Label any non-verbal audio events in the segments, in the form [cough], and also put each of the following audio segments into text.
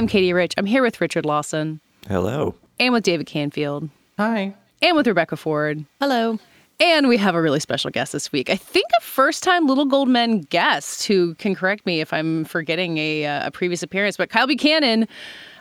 Am Katie Rich. I'm here with Richard Lawson Hello. and with David Canfield Hi. and with Rebecca Ford. Hello. And we have a really special guest this week. I think a first time Little Gold Men guest who can correct me if I'm forgetting a, uh, a previous appearance, but Kyle Buchanan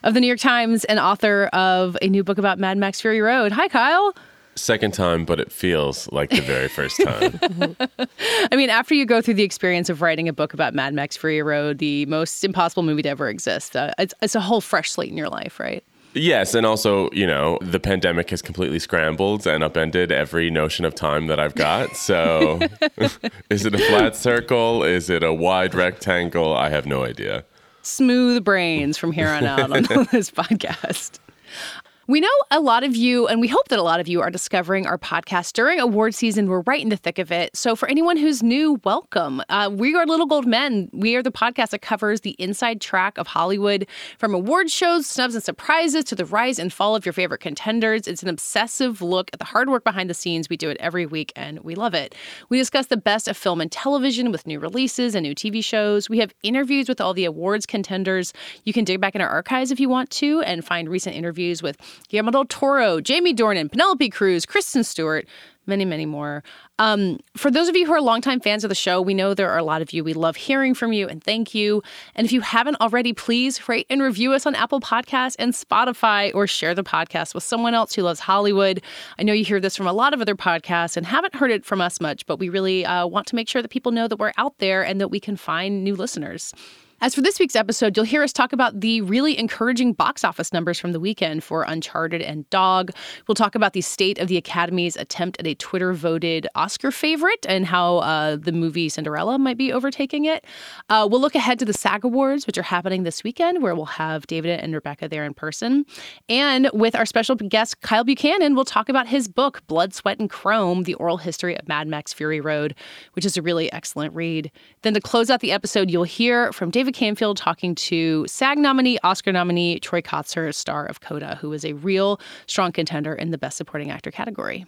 of the New York Times and author of a new book about Mad Max Fury Road. Hi, Kyle. Second time, but it feels like the very first time. [laughs] I mean, after you go through the experience of writing a book about Mad Max Fury Road, the most impossible movie to ever exist, uh, it's, it's a whole fresh slate in your life, right? yes, and also, you know, the pandemic has completely scrambled and upended every notion of time that I've got. So, [laughs] [laughs] is it a flat circle? Is it a wide rectangle? I have no idea. Smooth brains from here on out on this podcast. We know a lot of you, and we hope that a lot of you are discovering our podcast during award season. We're right in the thick of it. So, for anyone who's new, welcome. Uh, we are Little Gold Men. We are the podcast that covers the inside track of Hollywood from award shows, snubs, and surprises to the rise and fall of your favorite contenders. It's an obsessive look at the hard work behind the scenes. We do it every week, and we love it. We discuss the best of film and television with new releases and new TV shows. We have interviews with all the awards contenders. You can dig back in our archives if you want to and find recent interviews with Guillermo del Toro, Jamie Dornan, Penelope Cruz, Kristen Stewart, many, many more. Um, for those of you who are longtime fans of the show, we know there are a lot of you. We love hearing from you and thank you. And if you haven't already, please rate and review us on Apple Podcasts and Spotify or share the podcast with someone else who loves Hollywood. I know you hear this from a lot of other podcasts and haven't heard it from us much, but we really uh, want to make sure that people know that we're out there and that we can find new listeners. As for this week's episode, you'll hear us talk about the really encouraging box office numbers from the weekend for Uncharted and Dog. We'll talk about the state of the Academy's attempt at a Twitter voted Oscar favorite and how uh, the movie Cinderella might be overtaking it. Uh, we'll look ahead to the SAG Awards, which are happening this weekend, where we'll have David and Rebecca there in person. And with our special guest, Kyle Buchanan, we'll talk about his book, Blood, Sweat, and Chrome The Oral History of Mad Max Fury Road, which is a really excellent read. Then to close out the episode, you'll hear from David Canfield talking to SAG nominee, Oscar nominee Troy Kotsur, star of Coda, who is a real strong contender in the Best Supporting Actor category.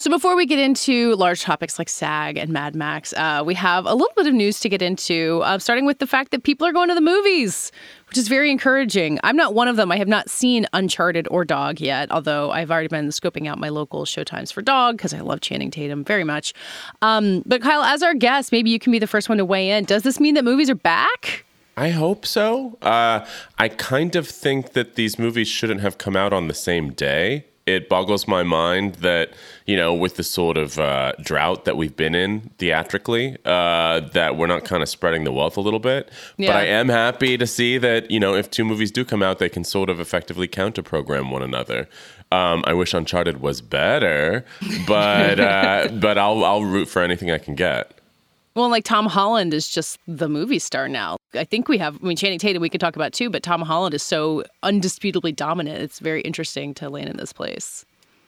So before we get into large topics like SAG and Mad Max, uh, we have a little bit of news to get into, uh, starting with the fact that people are going to the movies, which is very encouraging. I'm not one of them. I have not seen Uncharted or Dog yet, although I've already been scoping out my local showtimes for Dog because I love Channing Tatum very much. Um, but Kyle, as our guest, maybe you can be the first one to weigh in. Does this mean that movies are back? I hope so. Uh, I kind of think that these movies shouldn't have come out on the same day. It boggles my mind that, you know, with the sort of uh, drought that we've been in theatrically, uh, that we're not kind of spreading the wealth a little bit. Yeah. But I am happy to see that, you know, if two movies do come out, they can sort of effectively counter program one another. Um, I wish Uncharted was better, but uh, [laughs] but I'll I'll root for anything I can get. Well, like Tom Holland is just the movie star now. I think we have, I mean, Channing Tatum we could talk about too, but Tom Holland is so undisputably dominant. It's very interesting to land in this place.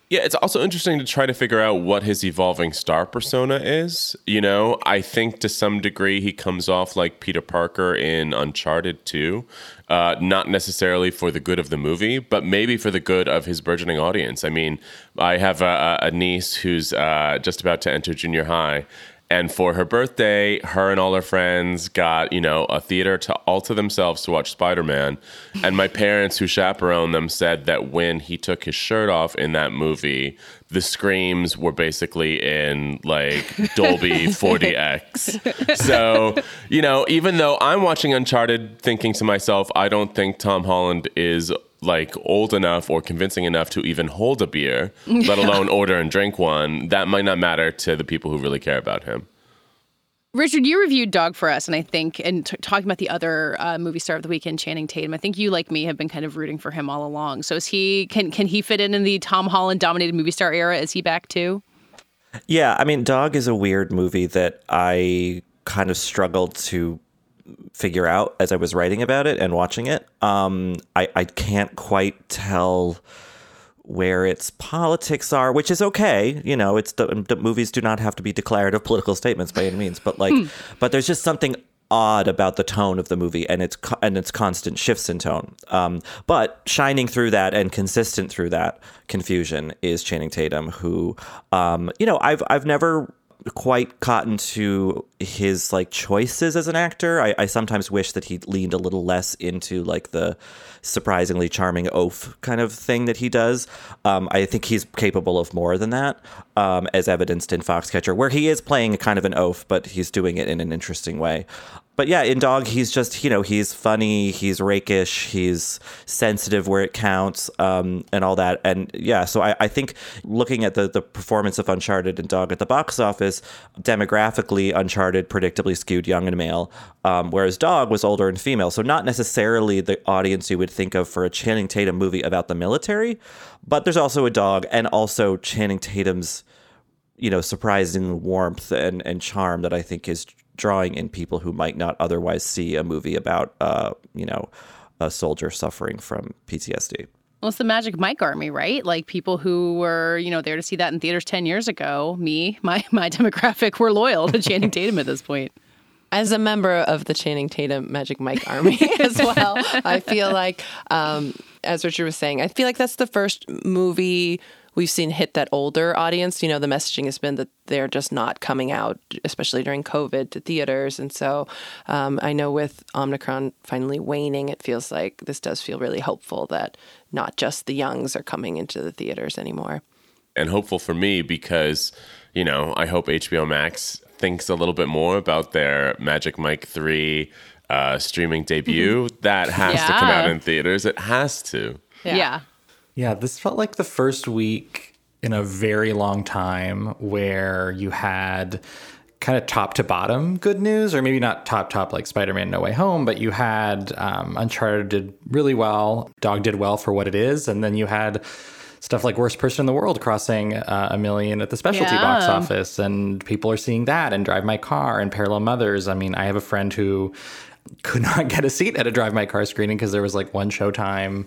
Yeah, it's also interesting to try to figure out what his evolving star persona is. You know, I think to some degree he comes off like Peter Parker in Uncharted 2. Uh, not necessarily for the good of the movie, but maybe for the good of his burgeoning audience. I mean, I have a, a niece who's uh, just about to enter junior high, and for her birthday, her and all her friends got, you know, a theater to all to themselves to watch Spider Man. And my parents, who chaperoned them, said that when he took his shirt off in that movie, the screams were basically in like Dolby [laughs] 40X. So, you know, even though I'm watching Uncharted thinking to myself, I don't think Tom Holland is like old enough or convincing enough to even hold a beer, [laughs] let alone order and drink one, that might not matter to the people who really care about him. Richard, you reviewed Dog for us, and I think, and t- talking about the other uh, movie star of the weekend, Channing Tatum, I think you, like me, have been kind of rooting for him all along. So, is he can can he fit in in the Tom Holland dominated movie star era? Is he back too? Yeah, I mean, Dog is a weird movie that I kind of struggled to figure out as I was writing about it and watching it. Um, I, I can't quite tell where its politics are, which is okay. You know, it's the, the movies do not have to be declarative political statements by any means, but like, but there's just something odd about the tone of the movie and its co- and its constant shifts in tone. Um, but shining through that and consistent through that confusion is Channing Tatum, who, um, you know, I've I've never quite cotton to his like choices as an actor. I, I sometimes wish that he leaned a little less into like the surprisingly charming oaf kind of thing that he does. Um, I think he's capable of more than that, um, as evidenced in Foxcatcher, where he is playing kind of an oaf, but he's doing it in an interesting way. But yeah, in Dog, he's just, you know, he's funny, he's rakish, he's sensitive where it counts, um, and all that. And yeah, so I, I think looking at the, the performance of Uncharted and Dog at the box office, demographically, Uncharted predictably skewed young and male, um, whereas Dog was older and female. So not necessarily the audience you would think of for a Channing Tatum movie about the military, but there's also a dog and also Channing Tatum's you know surprising warmth and, and charm that I think is drawing in people who might not otherwise see a movie about uh, you know a soldier suffering from PTSD. Well, it's the Magic Mike Army, right? Like people who were, you know, there to see that in theaters ten years ago. Me, my [laughs] my demographic, were loyal to Channing Tatum at this point. as a member of the Channing Tatum Magic Mike Army [laughs] as well, I feel like, um, as Richard was saying, I feel like that's the first movie we've seen hit that older audience. You know, the messaging has been that they're just not coming out, especially during COVID, to theaters. And so um, I know with Omicron finally waning, it feels like this does feel really hopeful that not just the youngs are coming into the theaters anymore. and hopeful for me because you know I hope HBO Max thinks a little bit more about their Magic Mike three uh, streaming debut. That has to come out in theaters. It has to. Yeah. Yeah, this felt like the first week in a very long time where you had kind of top to bottom good news, or maybe not top top like Spider Man No Way Home, but you had um, Uncharted did really well, Dog did well for what it is, and then you had stuff like Worst Person in the World crossing uh, a million at the specialty box office, and people are seeing that and Drive My Car and Parallel Mothers. I mean, I have a friend who could [laughs] not get a seat at a Drive My Car screening because there was like one showtime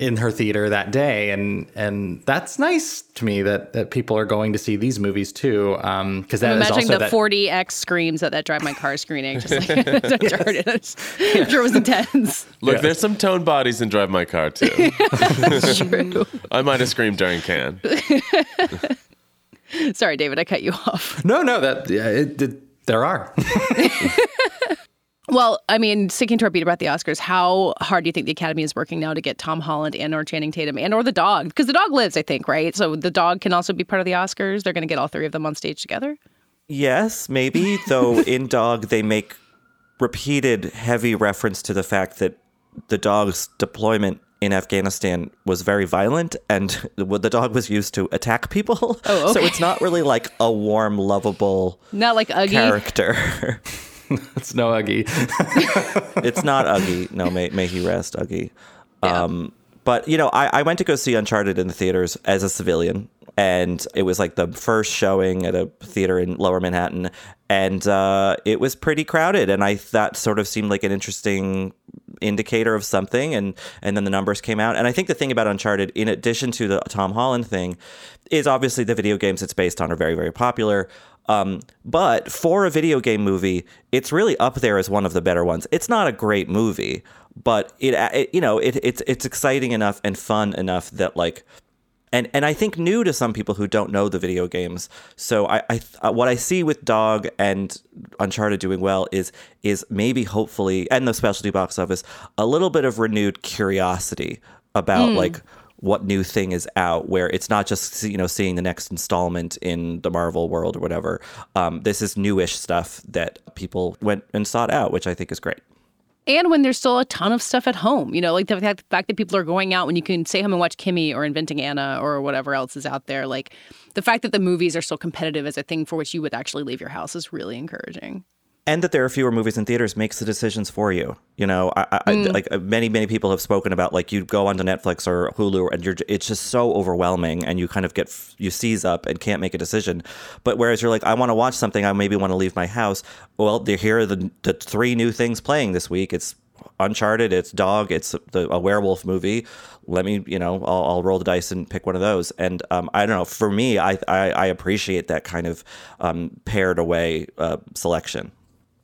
in her theater that day and and that's nice to me that that people are going to see these movies too um because that I'm is imagining also the that 40x screams at that Drive My Car screening. Just like Uncharted. I'm sure it was intense. Look, Yeah. there's some tone bodies in Drive My Car too. [laughs] [laughs] True. I might have screamed during Can. [laughs] Sorry, David, I cut you off. no no that yeah, it, it, there are Well, I mean, sticking to our beat about the Oscars, how hard do you think the Academy is working now to get Tom Holland and or Channing Tatum and or the dog? Because the dog lives, I think, right? So the dog can also be part of the Oscars. They're going to get all three of them on stage together. Yes, maybe. [laughs] Though in Dog, they make repeated heavy reference to the fact that the dog's deployment in Afghanistan was very violent and [laughs] the dog was used to attack people. Oh, [laughs] So it's not really like a warm, lovable Not like Uggie. character. [laughs] it's no uggie [laughs] it's not Uggie. No, may, may he rest, Uggie. Um, but, you know, I, I went to go see Uncharted in the theaters as a civilian. And it was like the first showing at a theater in lower Manhattan. And uh, it was pretty crowded. And I that sort of seemed like an interesting indicator of something, and and then the numbers came out. And I think the thing about Uncharted, in addition to the Tom Holland thing, is obviously the video games it's based on are very very popular. Um, but for a video game movie, it's really up there as one of the better ones. It's not a great movie, but it, it you know it, it's it's exciting enough and fun enough that like and and I think new to some people who don't know the video games. So I, I uh, what I see with Dog and Uncharted doing well is is maybe hopefully and the specialty box office a little bit of renewed curiosity about. Mm. like what new thing is out where it's not just you know seeing the next installment in the Marvel world or whatever. Um, this is newish stuff that people went and sought out, which I think is great. And when there's still a ton of stuff at home, you know, like the fact, that people are going out when you can stay home and watch Kimi or Inventing Anna or whatever else is out there, like the fact that the movies are still competitive as a thing for which you would actually leave your house is really encouraging. And that there are fewer movies in theaters makes the decisions for you. You know, I, I, Mm. like uh, many many people have spoken about like you go onto Netflix or Hulu and you're it's just so overwhelming and you kind of get you seize up and can't make a decision. But whereas you're like I want to watch something, I maybe want to leave my house. Well, here are the the three new things playing this week. It's Uncharted, it's Dog, it's the, a werewolf movie. Let me, you know, I'll, I'll roll the dice and pick one of those. And um, I don't know. For me, I I, I appreciate that kind of um, paired away uh, selection.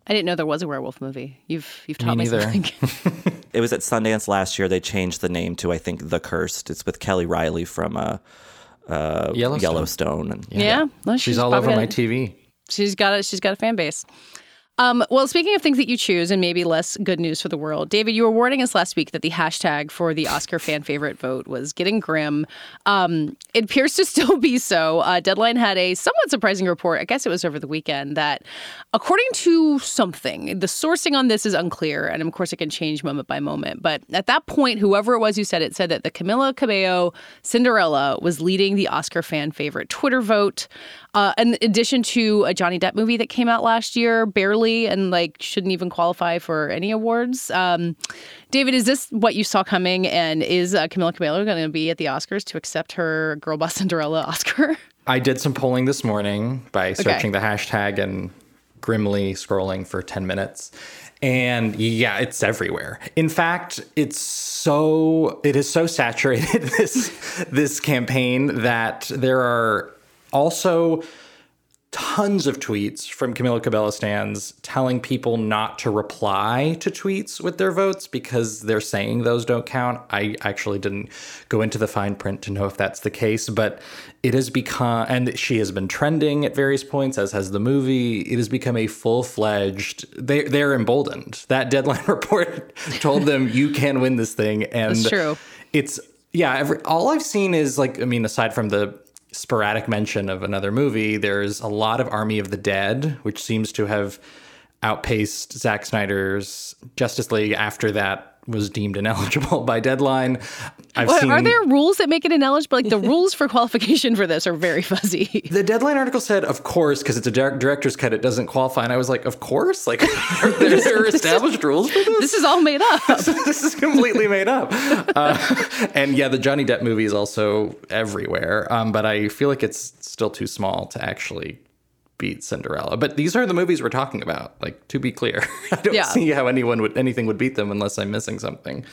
I didn't know there was a werewolf movie. You've you've Me taught me, neither. something. [laughs] It was at Sundance last year. They changed the name to I think The Cursed. It's with Kelly Reilly from uh, uh, Yellowstone. Yellowstone. And Yeah, well, she's, all over my got- TV. She's got a she's got a fan base. Um, well, speaking of things that you choose and maybe less good news for the world, David, you were warning us last week that the hashtag for the Oscar fan favorite vote was getting grim. Um, it appears to [laughs] still be so. Uh, Deadline had a somewhat surprising report. I guess it was over the weekend that, according to something, the sourcing on this is unclear, and of course it can change moment by moment. But at that point, whoever it was who said it said that the Camila Cabello Cinderella was leading the Oscar fan favorite Twitter vote. Uh, in addition to a Johnny Depp movie that came out last year, barely, and like shouldn't even qualify for any awards. Um, David, is this what you saw coming? And is uh, Camila Cabello going to be at the Oscars to accept her Girl Boss [laughs] Cinderella Oscar? I did some polling this morning by Okay. searching the hashtag and grimly scrolling for 10 minutes. And yeah, it's everywhere. In fact, it's so it is so saturated [laughs] this this campaign that there are also tons of tweets from Camila Cabello stands telling people not to reply to tweets with their votes because they're saying those don't count. I actually didn't go into the fine print to know if that's the case, but it has become, and she has been trending at various points, as has the movie. It has become a full fledged, they, they're emboldened. That deadline [laughs] report told them you can win this thing. And That's true. it's, yeah, every, all I've seen is like, I mean, aside from the sporadic mention of another movie, there's a lot of Army of the Dead, which seems to have outpaced Zack Snyder's Justice League after that was deemed ineligible [laughs] by deadline. I've What- seen Are there rules that make it ineligible? Like the [laughs] rules for qualification for this are very fuzzy. the deadline article said, of course, because it's a dir- director's cut, it doesn't qualify. And I was like, of course? Like, [laughs] are there, [laughs] there are established rules for this? This is all made up. this is completely made up. Uh, and yeah, the Johnny Depp movie is also everywhere. Um, but I feel like it's still too small to actually beat Cinderella. But these are the movies we're talking about. Like, to be clear, I don't Yeah. see how anyone would anything would beat them unless I'm missing something.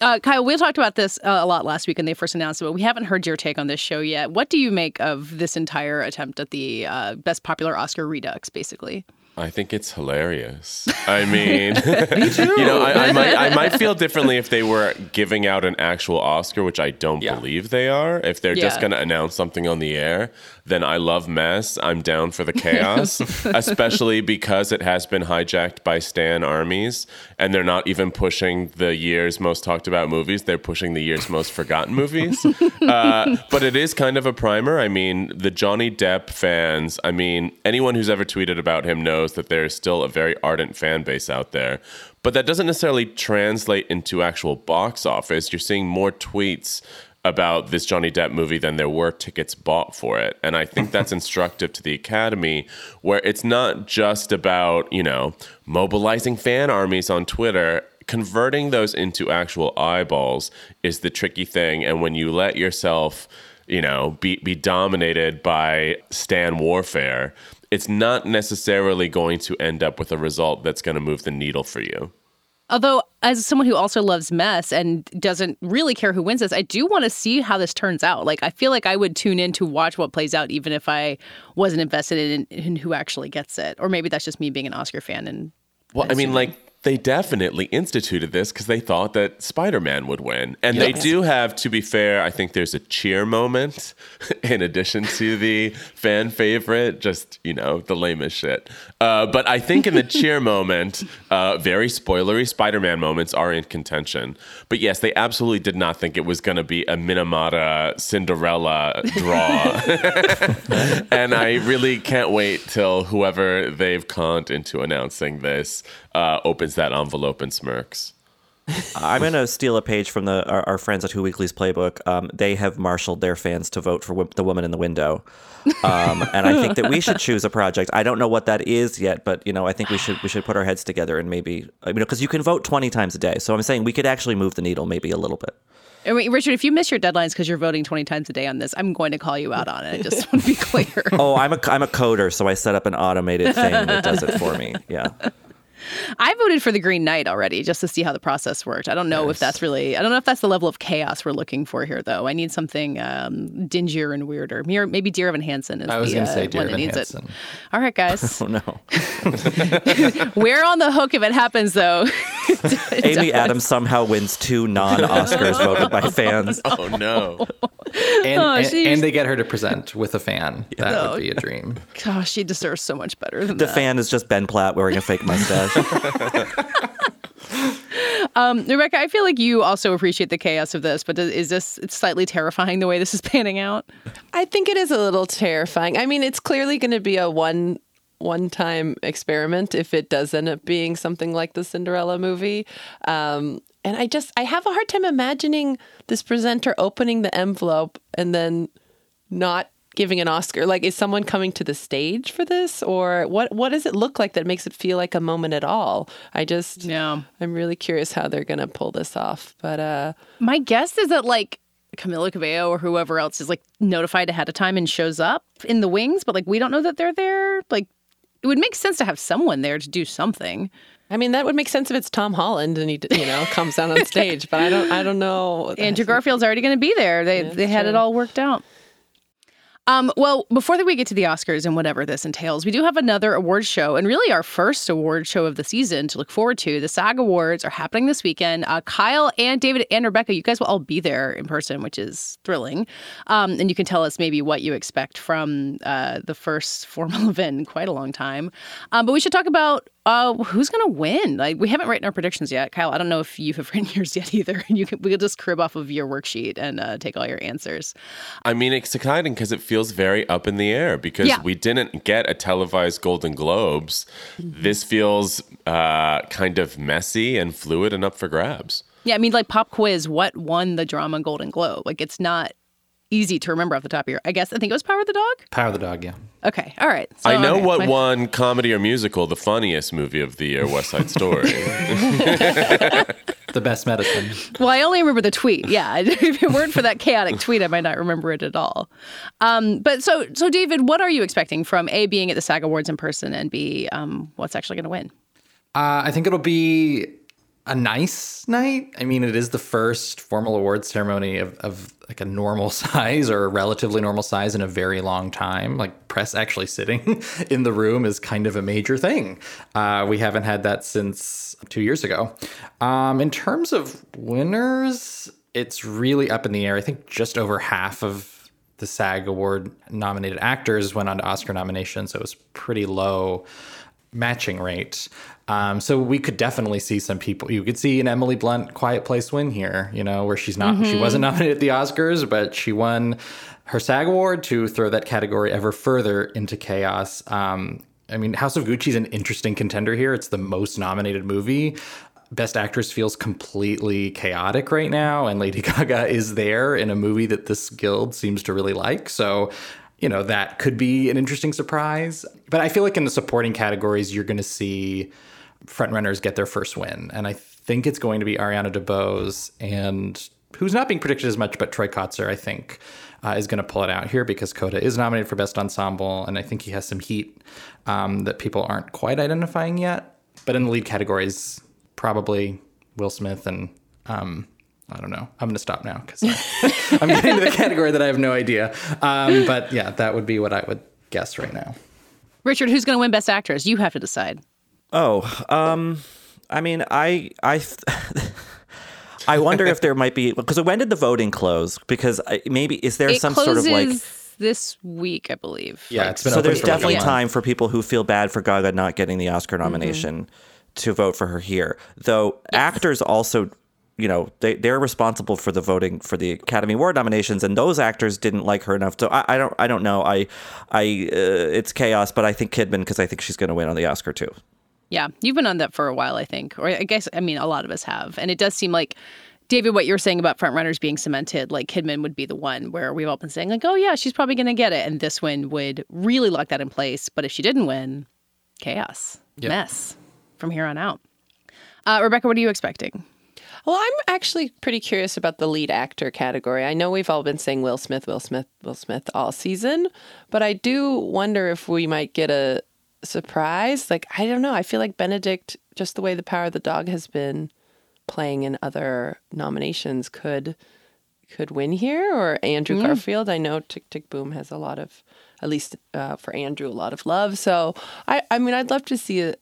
Uh, Kyle, we talked about this uh, a lot last week when they first announced it, but we haven't heard your take on this show yet. What do you make of this entire attempt at the uh, Best Popular Oscar Redux, basically? I think it's hilarious. I mean, [laughs] [laughs] you know, I, I might I might feel differently if they were giving out an actual Oscar, which I don't believe they are. If they're just going to announce something on the air, then I love mess. I'm down for the chaos, [laughs] especially because it has been hijacked by Stan armies, and they're not even pushing the year's most talked about movies. They're pushing the year's most forgotten movies. Uh, but it is kind of a primer. I mean, the Johnny Depp fans, I mean, anyone who's ever tweeted about him knows that there's still a very ardent fan base out there. But that doesn't necessarily translate into actual box office. You're seeing more tweets about this Johnny Depp movie than there were tickets bought for it. And I think that's [laughs] instructive to the Academy, where it's not just about, you know, mobilizing fan armies on Twitter. Converting those into actual eyeballs is the tricky thing. And when you let yourself, you know, be, be dominated by Stan warfare, it's not necessarily going to end up with a result that's going to move the needle for you. Although, as someone who also loves mess and doesn't really care who wins this, I do want to see how this turns out. Like, I feel like I would tune in to watch what plays out, even if I wasn't invested in, in who actually gets it. Or maybe that's just me being an Oscar fan. And well, I mean, like they definitely instituted this because they thought that Spider-Man would win, and yes. they do have. To be fair, I think there's a cheer moment [laughs] in addition to the fan favorite. Just you know, the lamest shit. Uh, but I think in the [laughs] cheer moment, uh, very spoilery Spider-Man moments are in contention. But yes, they absolutely did not think it was going to be a Minamata Cinderella draw, [laughs] and I really can't wait till whoever they've conned into announcing this uh, opens that envelope and smirks. I'm going to steal a page from the our, our, friends at Who Weekly's playbook. Um, they have marshaled their fans to vote for w- the woman in the window, um, and I think that we should choose a project. I don't know what that is yet, but you know, I think we should we should put our heads together and maybe you know because you can vote 20 times a day. So I'm saying we could actually move the needle maybe a little bit. I mean, Richard, if you miss your deadlines because you're voting 20 times a day on this, I'm going to call you out on it. I just want to be clear. [laughs] oh, I'm a I'm a coder, so I set up an automated thing that does it for me. Yeah. I voted for the Green Knight already just to see how the process worked. I don't know if that's really, I don't know if that's the level of chaos we're looking for here, though. I need something um, dingier and weirder. Maybe Dear Evan Hansen is I was the uh, say Dear Evan needs Hansen. it. All right, guys. [laughs] oh, no. [laughs] we're on the hook if it happens, though. [laughs] Amy Adams somehow wins two non Oscars voted by fans. Oh, no. And, oh, and, and, they get her to present with a fan. That oh, would be a dream. Gosh, she deserves so much better than the that. The fan is just Ben Platt wearing a fake mustache. [laughs] um, Rebecca, I feel like you also appreciate the chaos of this, but is this slightly terrifying the way this is panning out? I think it is a little terrifying. I mean, it's clearly going to be a one one time experiment if it does end up being something like the Cinderella movie. Um, and I just I have a hard time imagining this presenter opening the envelope and then not giving an Oscar? Like, is someone coming to the stage for this, or what? What does it look like that makes it feel like a moment at all? I just, yeah, I'm really curious how they're gonna pull this off. But uh, my guess is that like Camila Cabello or whoever else is like notified ahead of time and shows up in the wings, but like we don't know that they're there. Like, it would make sense to have someone there to do something. I mean, that would make sense if it's Tom Holland and he, you know, comes down on [laughs] stage. But I don't, I don't know. Andrew Garfield's already going to be there. They, yeah, they had true. it all worked out. Um, well, before we get to the Oscars and whatever this entails, we do have another award show and really our first award show of the season to look forward to. The SAG Awards are happening this weekend. Uh, Kyle and David and Rebecca, you guys will all be there in person, which is thrilling. Um, and you can tell us maybe what you expect from uh, the first [laughs] formal event in quite a long time. Um, but we should talk about uh, who's going to win? Like, we haven't written our predictions yet. Kyle, I don't know if you have [laughs] written yours yet either. You can, we could just crib off of your worksheet and uh, take all your answers. I mean, it's exciting because it feels very up in the air because yeah. we didn't get a televised Golden Globes. Mm-hmm. This feels uh, kind of messy and fluid and up for grabs. Yeah, I mean, like pop quiz, what won the drama Golden Globe? Like, it's not easy to remember off the top of your. I guess I think it was Power of the Dog. Power of the Dog, yeah. Okay, all right. So, I know okay, what my... won comedy or musical, the funniest movie of the year, West Side Story. [laughs] the best medicine. Well, I only remember the tweet. Yeah, [laughs] if it weren't for that chaotic tweet, I might not remember it at all. Um, but so, so David, what are you expecting from a being at the SAG Awards in person and b um, what's actually going to win? Uh, I think it'll be a nice night. I mean, it is the first formal awards ceremony of, of like a normal [laughs] size or a relatively normal size in a very long time. Like press actually sitting [laughs] in the room is kind of a major thing. Uh, we haven't had that since two years ago. Um, in terms of winners, it's really up in the air. I think just over half of the SAG Award nominated actors went on to Oscar nominations, so it was pretty low matching rate. Um, so we could definitely see some people. You could see an Emily Blunt Quiet Place win here, you know, where she's not, mm-hmm. she wasn't nominated at the Oscars, but she won her SAG award to throw that category ever further into chaos. Um, I mean, House of Gucci is an interesting contender here. It's the most nominated movie. Best Actress feels completely chaotic right now, and Lady [laughs] Gaga is there in a movie that this guild seems to really like. So you know, that could be an interesting surprise. But I feel like in the supporting categories, you're going to see frontrunners get their first win. And I think it's going to be Ariana DeBose and who's not being predicted as much, but Troy Kotsur, I think, uh, is going to pull it out here because Coda is nominated for Best Ensemble. And I think he has some heat um, that people aren't quite identifying yet. But in the lead categories, probably Will Smith and um, I don't know. I'm going to stop now because [laughs] I'm getting to the category that I have no idea. Um, but yeah, that would be what I would guess right now. Richard, who's going to win Best Actress? You have to decide. Oh, um, I mean, I I. [laughs] I wonder if there might be because when did the voting close? Because maybe is there it some sort of like this week, I believe. Yeah, like, it's been so. There's for definitely like time for people who feel bad for Gaga not getting the Oscar nomination mm-hmm. to vote for her here. Though yes. actors also, you know, they they're responsible for the voting for the Academy Award nominations, and those actors didn't like her enough. So I, I don't I don't know. I I uh, it's chaos, but I think Kidman because I think she's going to win on the Oscar too. Yeah, you've been on that for a while, I think, or I guess I mean a lot of us have, and it does seem like David, what you're saying about frontrunners being cemented, like Kidman would be the one where we've all been saying, like, oh, yeah, she's probably going to get it. And this one would really lock that in place. But if she didn't win, chaos, yep. mess from here on out. Uh, Rebecca, what are you expecting? Well, I'm actually pretty curious about the lead actor category. I know we've all been saying Will Smith, Will Smith, Will Smith all season, but I do wonder if we might get a surprise. Like, I don't know. I feel like Benedict, just the way the power of the dog has been playing in other nominations could could win here or Andrew mm. Garfield. I know Tick Tick Boom has a lot of at least uh, for Andrew a lot of love. So I I mean I'd love to see a,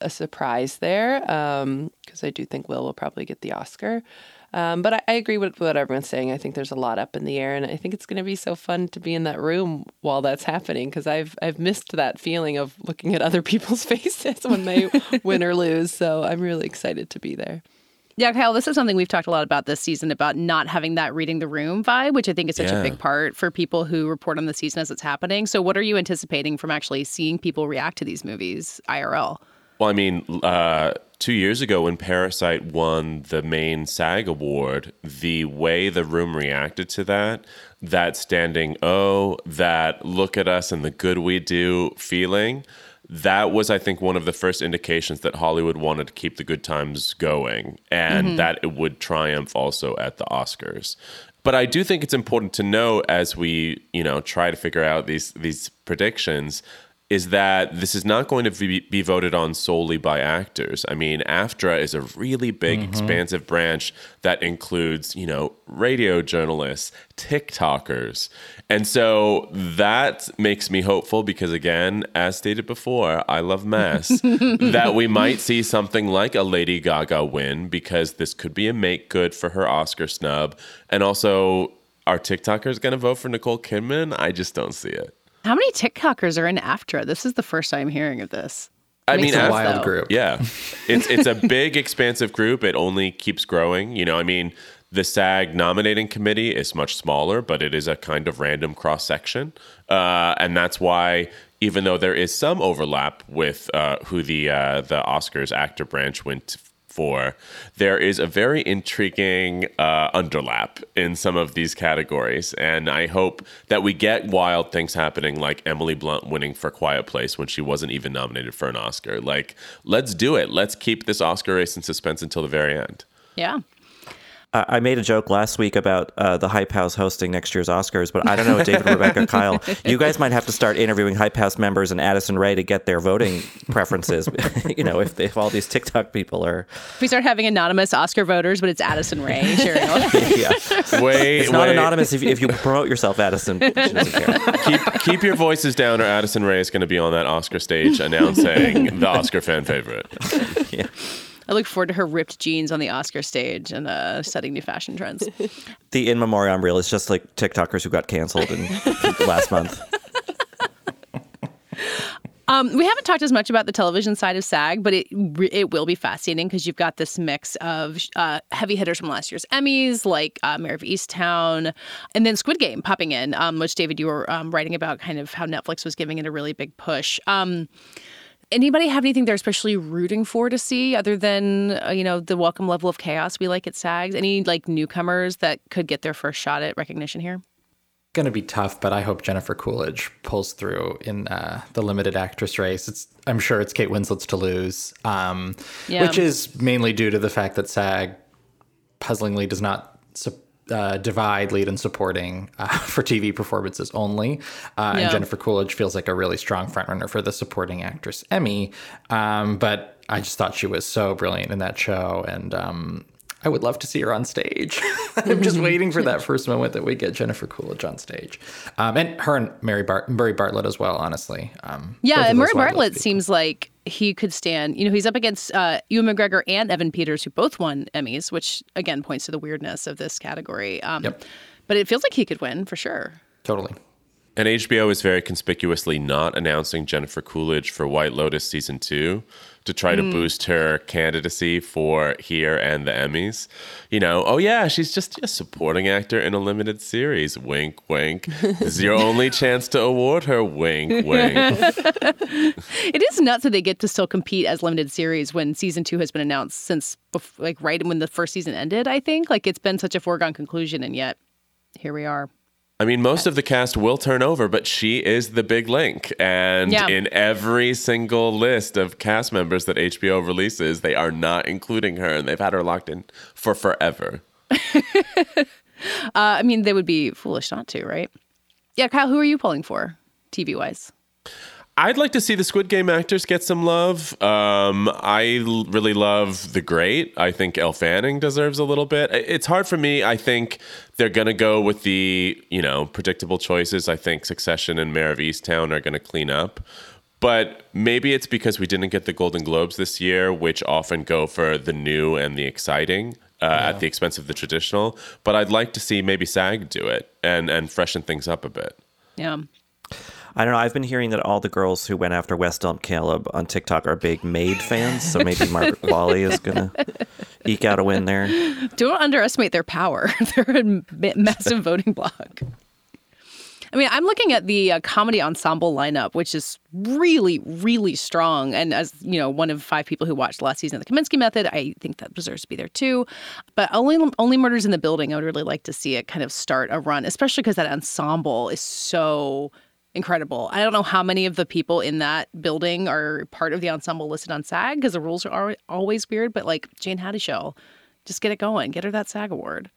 a surprise there because um, I do think Will will probably get the Oscar. Um, but I, I, agree with what everyone's saying. I think there's a lot up in the air, and I think it's going to be so fun to be in that room while that's happening because I've I've missed that feeling of looking at other [laughs] people's faces when they [laughs] win or lose. So I'm really excited to be there. Yeah, Kyle, this is something we've talked a lot about this season about not having that reading the room vibe, which I think is such yeah. a big part for people who report on the season as it's happening. So, what are you anticipating from actually seeing people react to these movies IRL? Well, I mean, uh, two years ago when Parasite won the main SAG award, the way the room reacted to that, that standing oh, that look at us and the good we do feeling that was, I think, one of the first indications that Hollywood wanted to keep the good times going and mm-hmm. that it would triumph also at the Oscars. But I do think it's important to know as we, you know, try to figure out these these predictions is that this is not going to be, be, voted on solely by actors. I mean, AFTRA is a really big, mm-hmm. expansive branch that includes, you know, radio journalists, TikTokers. And so that makes me hopeful because, again, as stated before, I love mass, [laughs] that we might see something like a Lady Gaga win because this could be a make good for her Oscar snub. And also, are TikTokers going to vote for Nicole Kidman? I just don't see it. How many TikTokers are in AFTRA? This is the first time hearing of this. I mean, a wild though. group. Yeah, [laughs] it's it's a big, expansive group. It only keeps growing. You know, I mean, the SAG nominating committee is much smaller, but it is a kind of random cross section, uh, and that's why even though there is some overlap with uh, who the uh, the Oscars actor branch went for, there is a very intriguing uh, underlap in some of these categories. And I hope that we get wild things happening, like Emily Blunt winning for Quiet Place when she wasn't even nominated for an Oscar. Like, let's do it. Let's keep this Oscar race in suspense until the very end. Yeah. I made a joke last week about uh, the Hype House hosting next year's Oscars, but I don't know, David, Rebecca, [laughs] Kyle, you guys might have to start interviewing Hype House members and Addison Rae to get their voting preferences. [laughs] you know, if, if all these TikTok people are. If we start having anonymous Oscar voters, but it's Addison Rae. [laughs] Sure. yeah. Wait, it's not wait. anonymous if you, if you promote yourself, Addison. keep keep your voices down, or Addison Rae is going to be on that Oscar stage announcing the Oscar fan favorite. yeah. I look forward to her ripped jeans on the Oscar stage and uh, setting new fashion trends. [laughs] the in memoriam reel is just like TikTokers who got canceled in [laughs] last month. [laughs] Um, we haven't talked as much about the television side of SAG, but it it will be fascinating because you've got this mix of uh, heavy hitters from last year's Emmys, like uh, Mare of Easttown, and then Squid Game popping in, um, which David you were um, writing about, kind of how Netflix was giving it a really big push. Anybody have anything they're especially rooting for to see other than uh, you know the welcome level of chaos we like at SAGs? Any like newcomers that could get their first shot at recognition here? Going to be tough, but I hope Jennifer Coolidge pulls through in uh, the limited actress race. It's I'm sure it's Kate Winslet's to lose, um, yeah. which is mainly due to the fact that SAG puzzlingly does not support uh, divide lead and supporting uh, [laughs] for TV performances only. Uh, yeah. And Jennifer Coolidge feels like a really strong frontrunner for the supporting actress Emmy. Um, but I just thought she was so brilliant in that show, and um, I would love to see her on stage. [laughs] I'm just waiting for that first moment that we get Jennifer Coolidge on stage, um, and her and Mary Bart- Murray Bartlett as well. Honestly, um, Yeah, and Murray Bartlett seems like he could stand. You know, he's up against uh, Ewan McGregor and Evan Peters, who both won Emmys, which again points to the weirdness of this category. Um, Yep. But it feels like he could win for sure. totally. And HBO is very conspicuously not announcing Jennifer Coolidge for White Lotus season two to try to hmm. boost her candidacy for here and the Emmys. You know, oh yeah, she's just a supporting actor in a limited series. Wink, wink. this [laughs] is your only chance to award her. Wink, wink. [laughs] It is nuts that they get to still compete as limited series when season two has been announced since, bef- like, right when the first season ended. I think like it's been such a foregone conclusion, and yet here we are. I mean, most of the cast will turn over, but she is the big link. And Yeah. in every single list of cast members that HBO releases, they are not including her, and they've had her locked in for forever. [laughs] Uh, I mean, they would be foolish not to, right? Yeah, Kyle, who are you pulling for, TV wise? I'd like to see the Squid Game actors get some love. Um, I l- really love The Great. I think Elle Fanning deserves a little bit. It's hard for me. I think they're going to go with the, you know, predictable choices. I think Succession and Mare of Easttown are going to clean up. But maybe it's because we didn't get the Golden Globes this year, which often go for the new and the exciting uh, at the expense of the traditional. But I'd like to see maybe SAG do it and, and freshen things up a bit. Yeah. I don't know. I've been hearing that all the girls who went after West Elm Caleb on TikTok are big Maid fans, so maybe Margaret [laughs] Qualley is gonna eke out a win there. Don't underestimate their power. [laughs] They're a massive voting bloc. I mean, I'm looking at the uh, comedy ensemble lineup, which is really, really strong. And as you know, one of five people who watched last season of the Kominsky Method, I think that deserves to be there too. But only, only murders in the building. I would really like to see it kind of start a run, especially because that ensemble is so incredible. I don't know how many of the people in that building are part of the ensemble listed on SAG because the rules are always weird. But like Jayne Houdyshell, just get it going, get her that SAG award.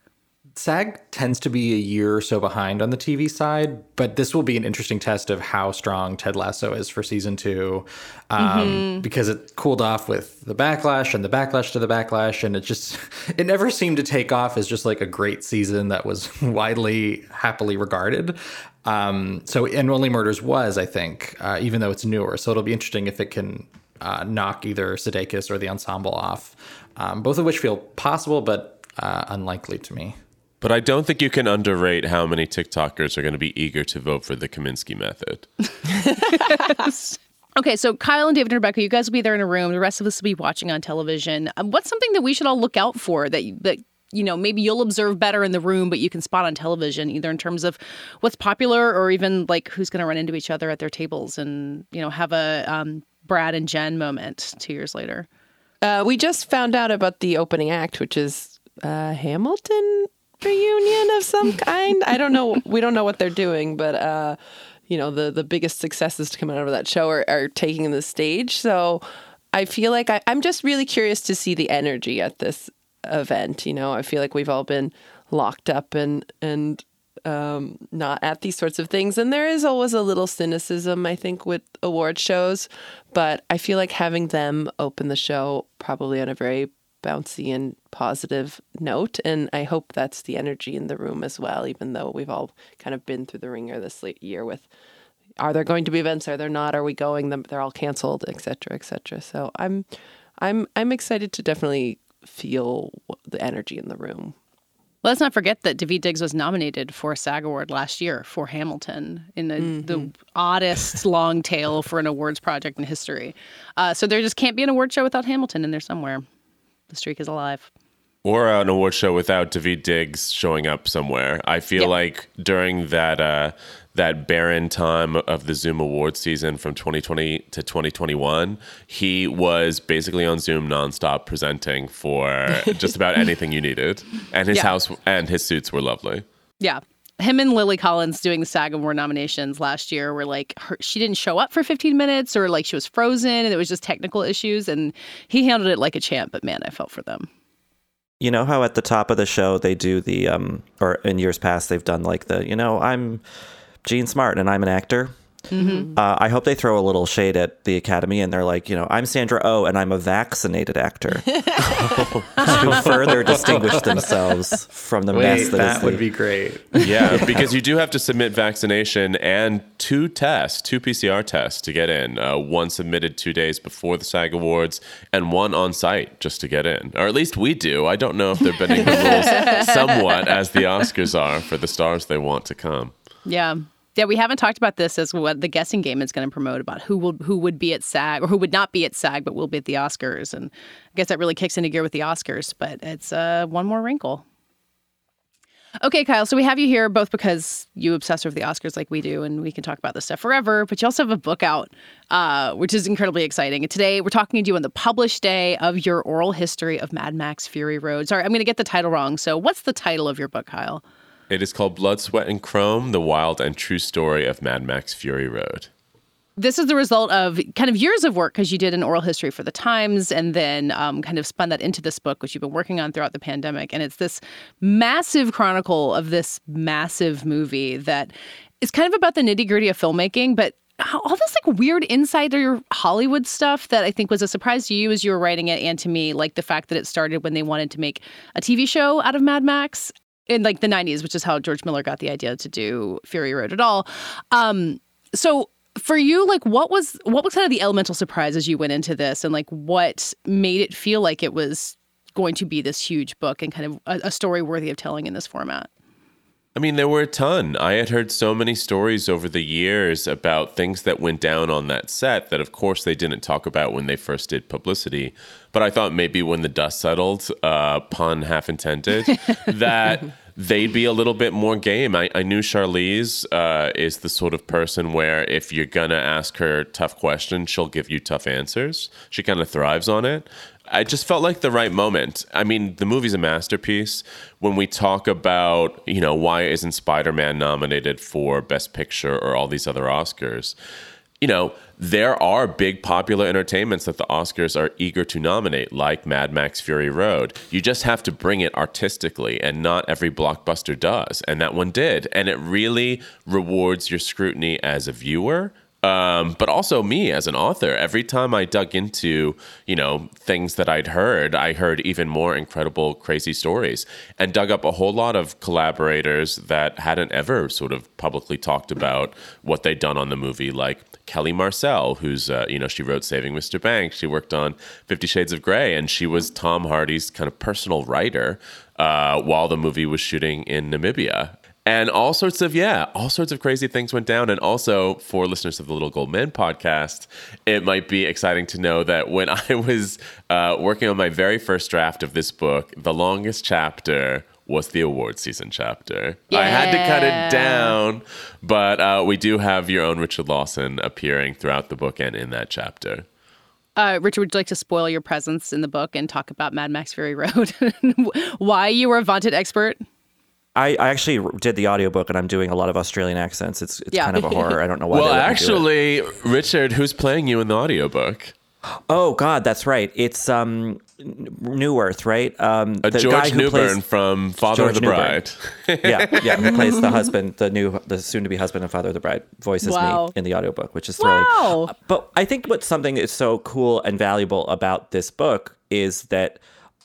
SAG tends to be a year or so behind on the TV side, but this will be an interesting test of how strong Ted Lasso is for season two, um, because it cooled off with the backlash and the backlash to the backlash, and it just [laughs] it never seemed to take off as just like a great season that was [laughs] widely happily regarded. Um, so, and Only Murders was, I think, uh, even though it's newer. So it'll be interesting if it can uh, knock either Sudeikis or the ensemble off, um, both of which feel possible, but uh, unlikely to me. But I don't think you can underrate how many TikTokers are going to be eager to vote for the Kominsky method. [laughs] Okay, so Kyle and David and Rebecca, you guys will be there in a room. The rest of us will be watching on television. Um, what's something that we should all look out for that that you know maybe you'll observe better in the room, but you can spot on television, either in terms of what's popular or even like who's going to run into each other at their tables and you know have a um, Brad and Jen moment two years later. Uh, we just found out about the opening act, which is uh, Hamilton reunion of some kind. I don't know. We don't know what they're doing, but uh, you know, the the biggest successes to come out of that show are, are taking the stage. So I feel like I, I'm just really curious to see the energy at this event. You know, I feel like we've all been locked up and and um, not at these sorts of things. And there is always a little cynicism, I think, with award shows. But I feel like having them open the show probably on a very bouncy and positive note. And I hope that's the energy in the room as well, even though we've all kind of been through the ringer this late year with are there going to be events? Are there not? Are we going? They're all canceled, et cetera, et cetera. So I'm I'm I'm excited to definitely feel the energy in the room. Let's not forget that Daveed Diggs was nominated for a SAG award last year for Hamilton in the, the oddest long tail for an awards project in history. Uh, so there just can't be an award show without Hamilton in there somewhere. The streak is alive. Or an award show without Daveed Diggs showing up somewhere. I feel Yeah. like during that uh, that barren time of the Zoom award season from 2020 to 2021, he was basically on Zoom nonstop presenting for [laughs] just about anything you needed, and his Yeah. house and his suits were lovely. Yeah. Him and Lily Collins doing the SAG Award nominations last year were like, her, she didn't show up for 15 minutes or like she was frozen and it was just technical issues. And he handled it like a champ, but man, I felt for them. You know how at the top of the show they do the um or in years past they've done like the, you know, I'm Jean Smart and I'm an actor. Mm-hmm. Uh, I hope they throw a little shade at the Academy and they're like, you know, I'm Sandra Oh and I'm a vaccinated actor [laughs] to further distinguish themselves from the Wait, mess that, that is would the- be great. yeah, because you do have to submit vaccination and two tests, two PCR tests to get in. Uh, one submitted two days before the SAG Awards, and one on site just to get in. Or at least we do. I don't know if they're bending [laughs] the rules somewhat as the Oscars are for the stars they want to come. Yeah. Yeah, we haven't talked about this as what the guessing game is going to promote about who will who would be at SAG or who would not be at SAG but will be at the Oscars, and I guess that really kicks into gear with the Oscars. But it's uh, one more wrinkle. Okay, Kyle. So we have you here both because you obsess over the Oscars like we do, and we can talk about this stuff forever. But you also have a book out, uh, which is incredibly exciting. And today we're talking to you on the published day of your oral history of Mad Max Fury Road. Sorry, I'm going to get the title wrong. So what's the title of your book, Kyle? It is called Blood, Sweat, and Chrome The Wild and True Story of Mad Max Fury Road. this is the result of kind of years of work because you did an oral history for the Times and then um, kind of spun that into this book, which you've been working on throughout the pandemic. And it's this massive chronicle of this massive movie that is kind of about the nitty gritty of filmmaking, but all this like weird insider Hollywood stuff that I think was a surprise to you as you were writing it and to me, like the fact that it started when they wanted to make a TV show out of Mad Max in like the 90s, which is how George Miller got the idea to do Fury Road at all. Um, so for you, like what was what was kind of the elemental surprise as you went into this and like what made it feel like it was going to be this huge book and kind of a, a story worthy of telling in this format? I mean, there were a ton. I had heard so many stories over the years about things that went down on that set that, of course, they didn't talk about when they first did publicity. But I thought maybe when the dust settled, uh, pun half intended, [laughs] that they'd be a little bit more game. I, I knew Charlize uh, is the sort of person where if you're going to ask her tough questions, she'll give you tough answers. She kind of thrives on it. I just felt like the right moment. I mean, the movie's a masterpiece. When we talk about, you know, why isn't Spider Man nominated for Best Picture or all these other Oscars? You know, there are big popular entertainments that the Oscars are eager to nominate, like Mad Max Fury Road. You just have to bring it artistically, and not every blockbuster does. And that one did. And it really rewards your scrutiny as a viewer um, but also me as an author. Every time I dug into, you know, things that I'd heard, I heard even more incredible, crazy stories, and dug up a whole lot of collaborators that hadn't ever sort of publicly talked about what they'd done on the movie, like Kelly Marcel, who's, uh, you know, she wrote Saving Mr. Banks. She worked on Fifty Shades of Grey, and she was Tom Hardy's kind of personal writer uh, while the movie was shooting in Namibia and all sorts of yeah all sorts of crazy things went down and also for listeners of the little gold men podcast it might be exciting to know that when [laughs] i was uh, working on my very first draft of this book the longest chapter was the award season chapter i had to cut it down but uh, we do have your own richard lawson appearing throughout the book and in that chapter Uh, Richard, would you like to spoil your presence in the book and talk about Mad Max Fury Road? [laughs] Why you were a vaunted expert? I, I actually did the audiobook and I'm doing a lot of Australian accents. It's it's Yeah. kind of a horror. I don't know why. well they let me do it. actually richard who's playing you in the audiobook Oh God, that's right. It's um New Earth, right? Um, uh, the george guy who newbern plays- from father George of the Newbern. bride yeah, yeah, who plays the [laughs] husband, the new, the soon-to-be husband and father of the bride, voices Wow. me in the audiobook, which is thrilling. Wow. But I think what something is so cool and valuable about this book is that,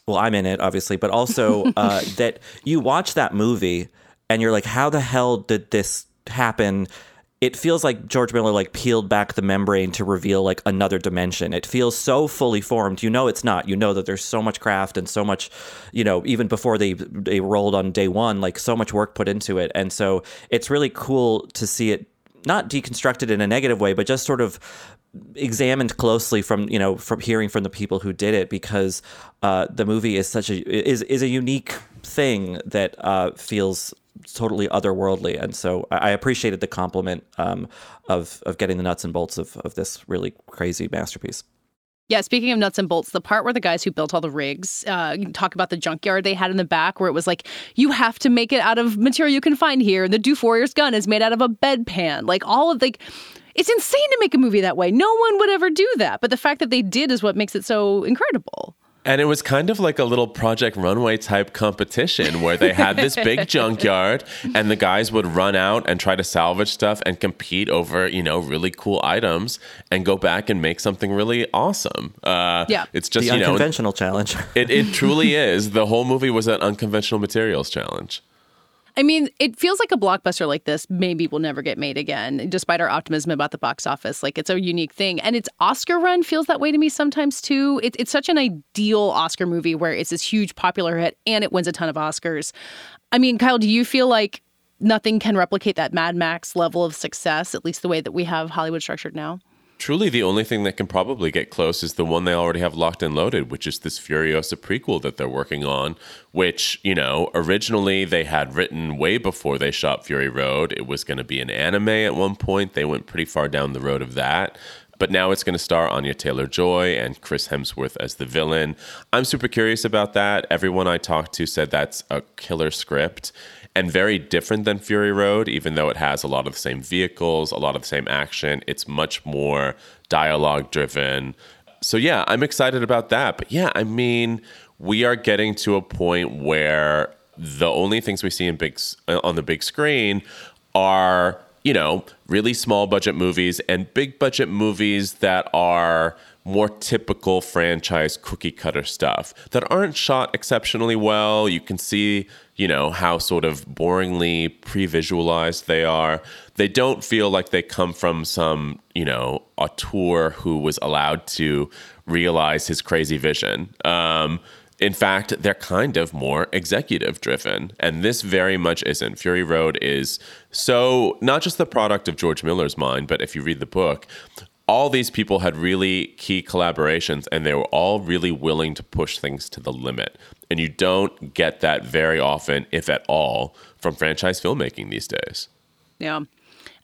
well, I'm in it obviously, but also [laughs] uh, that you watch that movie and you're like, how the hell did this happen? It feels like George Miller like peeled back the membrane to reveal like another dimension. It feels so fully formed. You know it's not. You know that there's so much craft and so much, you know, even before they they rolled on day one, like so much work put into it. And so it's really cool to see it not deconstructed in a negative way, but just sort of examined closely from you know from hearing from the people who did it because uh, the movie is such a is is a unique thing that uh, feels totally otherworldly and so I appreciated the compliment um, of of getting the nuts and bolts of of this really crazy masterpiece. Yeah, speaking of nuts and bolts, the part where the guys who built all the rigs uh, talk about the junkyard they had in the back, where it was like, you have to make it out of material you can find here. The Doof Warrior's gun is made out of a bedpan. Like, all of like, it's insane to make a movie that way. No one would ever do that. But the fact that they did is what makes it so incredible. And it was kind of like a little Project Runway type competition where they had this big [laughs] junkyard and the guys would run out and try to salvage stuff and compete over, you know, really cool items and go back and make something really awesome. Uh, Yeah. It's just, the you know, unconventional challenge. it, it [laughs] truly is. The whole movie was an unconventional materials challenge. I mean, it feels like a blockbuster like this maybe will never get made again, despite our optimism about the box office. Like, it's a unique thing. And its Oscar run feels that way to me sometimes, too. It, it's such an ideal Oscar movie where it's this huge popular hit and it wins a ton of Oscars. I mean, Kyle, do you feel like nothing can replicate that Mad Max level of success, at least the way that we have Hollywood structured now? Truly, the only thing that can probably get close is the one they already have locked and loaded, which is this Furiosa prequel that they're working on. Which, you know, originally they had written way before they shot Fury Road. It was going to be an anime at one point. They went pretty far down the road of that. But now it's going to star Anya Taylor Joy and Chris Hemsworth as the villain. I'm super curious about that. Everyone I talked to said that's a killer script and very different than Fury Road, even though it has a lot of the same vehicles, a lot of the same action. It's much more dialogue driven. So, yeah, I'm excited about that. But yeah, I mean, we are getting to a point where the only things we see in big uh, on the big screen are you know really small budget movies and big budget movies that are more typical franchise cookie cutter stuff that aren't shot exceptionally well. You can see, you know, how sort of boringly pre visualized they are. They don't feel like they come from some, you know, auteur who was allowed to realize his crazy vision. Um, in fact, they're kind of more executive driven. And this very much isn't. Fury Road is so not just the product of George Miller's mind, but if you read the book, all these people had really key collaborations and they were all really willing to push things to the limit. And you don't get that very often, if at all, from franchise filmmaking these days. Yeah.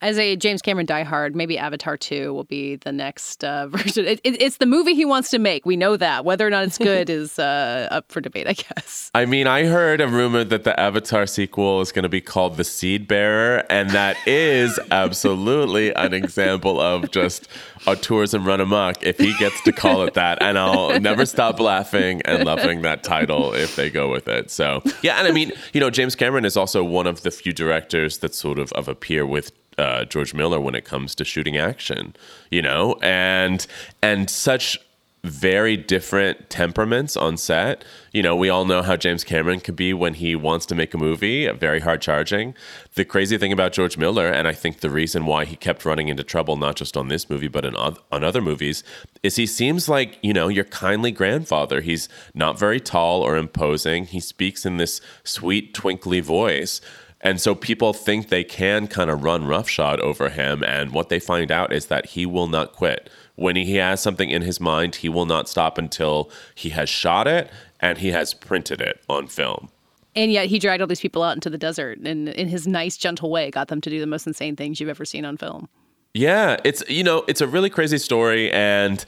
As a James Cameron diehard, maybe Avatar 2 will be the next uh, [laughs] version. It, it, it's the movie he wants to make. We know that. Whether or not it's good [laughs] is uh, up for debate, I guess. I mean, I heard a rumor that the Avatar sequel is going to be called The Seed Bearer, and that is [laughs] absolutely an example of just auteurism run amok if he gets to call it that. And I'll never stop laughing and loving that title if they go with it. So, yeah. And I mean, you know, James Cameron is also one of the few directors that sort of, of a peer with uh, George Miller when it comes to shooting action, you know, and and such very different temperaments on set. You know, we all know how James Cameron could be when he wants to make a movie, very hard charging. The crazy thing about George Miller, and I think the reason why he kept running into trouble, not just on this movie, but in, on other movies, is he seems like, you know, your kindly grandfather. He's not very tall or imposing. He speaks in this sweet, twinkly voice. And so people think they can kind of run roughshod over him. And what they find out is that he will not quit. When he has something in his mind, he will not stop until he has shot it and he has printed it on film. And yet he dragged all these people out into the desert and in his nice, gentle way got them to do the most insane things you've ever seen on film. Yeah, it's you know, it's a really crazy story and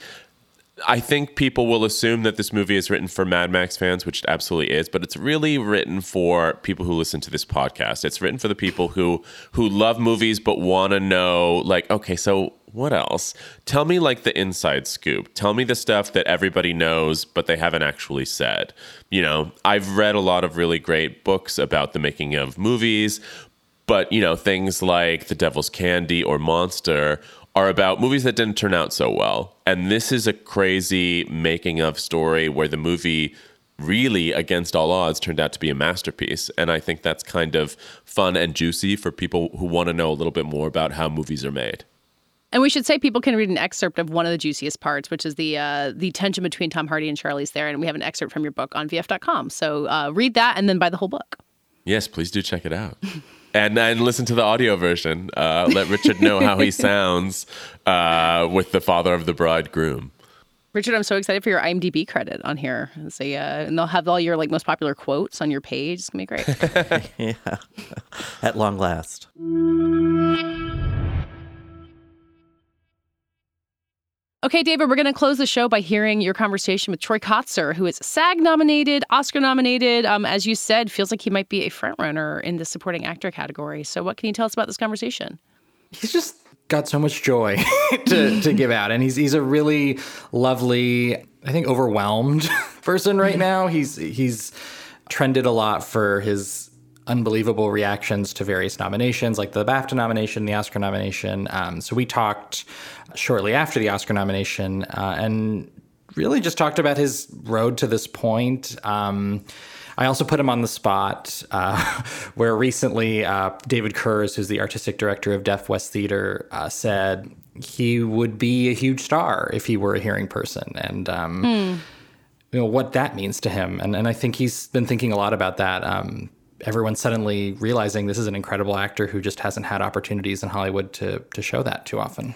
I think people will assume that this movie is written for Mad Max fans, which it absolutely is, but it's really written for people who listen to this podcast. It's written for the people who who love movies but want to know like, okay, so what else? Tell me like the inside scoop. Tell me the stuff that everybody knows but they haven't actually said. You know, I've read a lot of really great books about the making of movies, but you know, things like The Devil's Candy or Monster are about movies that didn't turn out so well. And this is a crazy making of story where the movie really against all odds turned out to be a masterpiece and i think that's kind of fun and juicy for people who want to know a little bit more about how movies are made and we should say people can read an excerpt of one of the juiciest parts, which is the uh, the tension between Tom Hardy and Charlize Theron And we have an excerpt from your book on VF.com. So uh, read that and then buy the whole book. Yes, please do check it out. [laughs] and and listen to the audio version. Uh, let Richard know how he [laughs] sounds uh, with the father of the bridegroom. Richard, I'm so excited for your IMDb credit on here. So, yeah, and they'll have all your like most popular quotes on your page. It's gonna be great. [laughs] yeah, at long last. Okay, David, we're going to close the show by hearing your conversation with Troy Kotsur, who is SAG nominated, Oscar nominated. Um, as you said, feels like he might be a frontrunner in the supporting actor category. So, what can you tell us about this conversation? He's just got so much joy [laughs] to, to give out, and he's he's a really lovely I think overwhelmed [laughs] person right now. He's he's trended a lot for his unbelievable reactions to various nominations, like the BAFTA nomination, the Oscar nomination. Um, so we talked shortly after the Oscar nomination uh, and really just talked about his road to this point. Um, I also put him on the spot uh, [laughs] where recently uh, David Kurs, who's the artistic director of Deaf West Theater, uh, said he would be a huge star if he were a hearing person. And, um, mm. you know, what that means to him. And, and I think he's been thinking a lot about that. Um, everyone's suddenly realizing this is an incredible actor who just hasn't had opportunities in Hollywood to, to show that too often.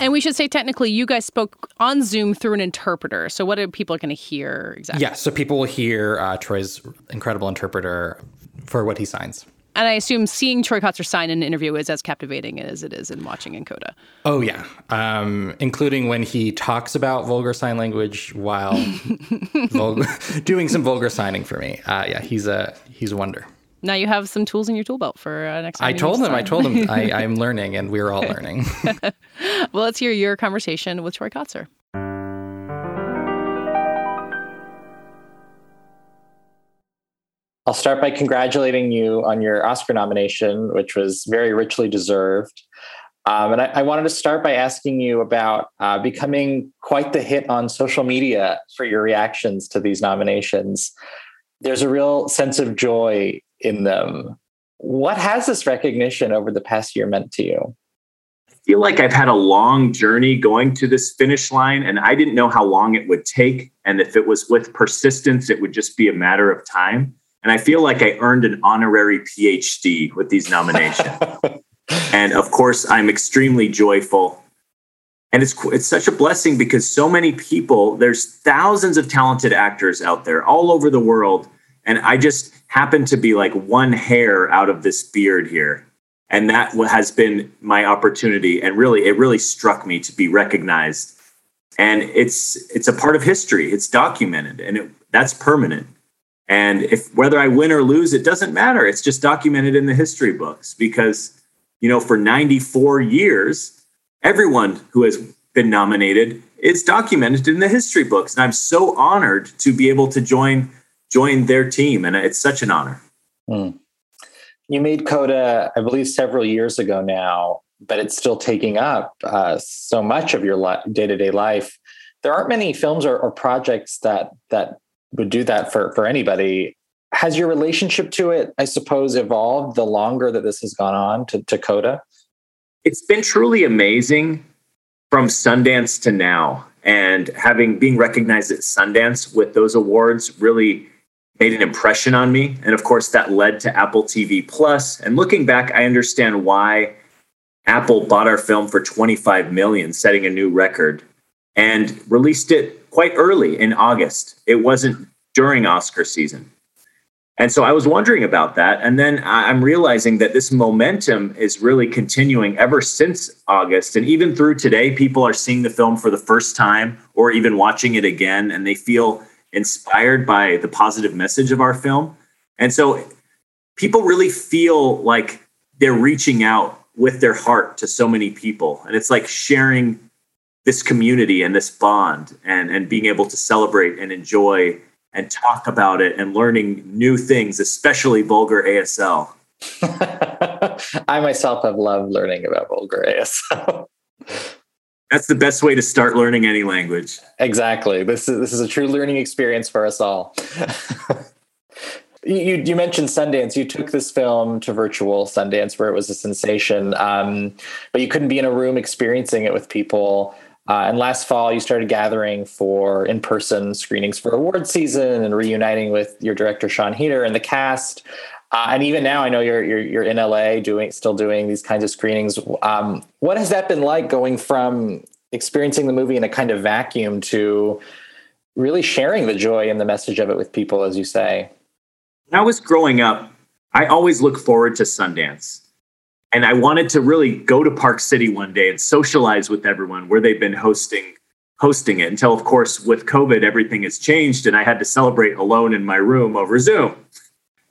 And we should say technically, you guys spoke on Zoom through an interpreter. So, what are people going to hear exactly? Yeah, so people will hear uh, Troy's incredible interpreter for what he signs. And I assume seeing Troy Kotsur sign an interview is as captivating as it is in watching in Coda. Oh yeah, um, including when he talks about vulgar sign language while [laughs] vulgar, [laughs] doing some vulgar signing for me. Uh, yeah, he's a he's a wonder. Now you have some tools in your tool belt for uh, next time. I told them, I told them [laughs] I, I'm learning, and we're all learning. [laughs] [laughs] well, let's hear your conversation with Troy Kotsur. I'll start by congratulating you on your Oscar nomination, which was very richly deserved. Um, and I, I, wanted to start by asking you about uh, becoming quite the hit on social media for your reactions to these nominations. There's a real sense of joy in them. What has this recognition over the past year meant to you? I feel like I've had a long journey going to this finish line, and I didn't know how long it would take. And if it was with persistence, it would just be a matter of time. And I feel like I earned an honorary PhD with these nominations. [laughs] and of course, I'm extremely joyful. And it's it's such a blessing because so many people, there's thousands of talented actors out there all over the world. And I just happen to be like one hair out of this beard here. And that has been my opportunity. And really, it really struck me to be recognized. And it's it's a part of history. It's documented and it, that's permanent. And if whether I win or lose, it doesn't matter. It's just documented in the history books because, you know, for 94 years, everyone who has been nominated is documented in the history books. And I'm so honored to be able to join join their team. And it's such an honor. Mm. You made Coda, I believe, several years ago now, but it's still taking up uh, so much of your day to day life. There aren't many films or, or projects that that would do that for for anybody. Has your relationship to it, I suppose, evolved the longer that this has gone on to, to Coda? It's been truly amazing from Sundance to now. And having being recognized at Sundance with those awards really made an impression on me. And of course, that led to Apple TV Plus. And looking back, I understand why Apple bought our film for 25 million, setting a new record, and released it quite early in August. It wasn't during Oscar season. And so I was wondering about that. And then I'm realizing that this momentum is really continuing ever since August. And even through today, people are seeing the film for the first time or even watching it again, and they feel inspired by the positive message of our film. And so people really feel like they're reaching out with their heart to so many people. And it's like sharing this community and this bond and, and being able to celebrate and enjoy and talk about it and learning new things, especially vulgar ASL. [laughs] I myself have loved learning about vulgar ASL. [laughs] That's the best way to start learning any language. Exactly. This is this is a true learning experience for us all. [laughs] you you mentioned Sundance. You took this film to virtual Sundance, where it was a sensation, um, but you couldn't be in a room experiencing it with people. Uh, and last fall, you started gathering for in person screenings for award season and reuniting with your director, Sian Heder, and the cast. Uh, and even now, I know you're, you're, you're in LA doing still doing these kinds of screenings. Um, what has that been like going from experiencing the movie in a kind of vacuum to really sharing the joy and the message of it with people, as you say? When I was growing up, I always look forward to Sundance. And I wanted to really go to Park City one day and socialize with everyone where they've been hosting hosting it until of course with COVID everything has changed and I had to celebrate alone in my room over Zoom.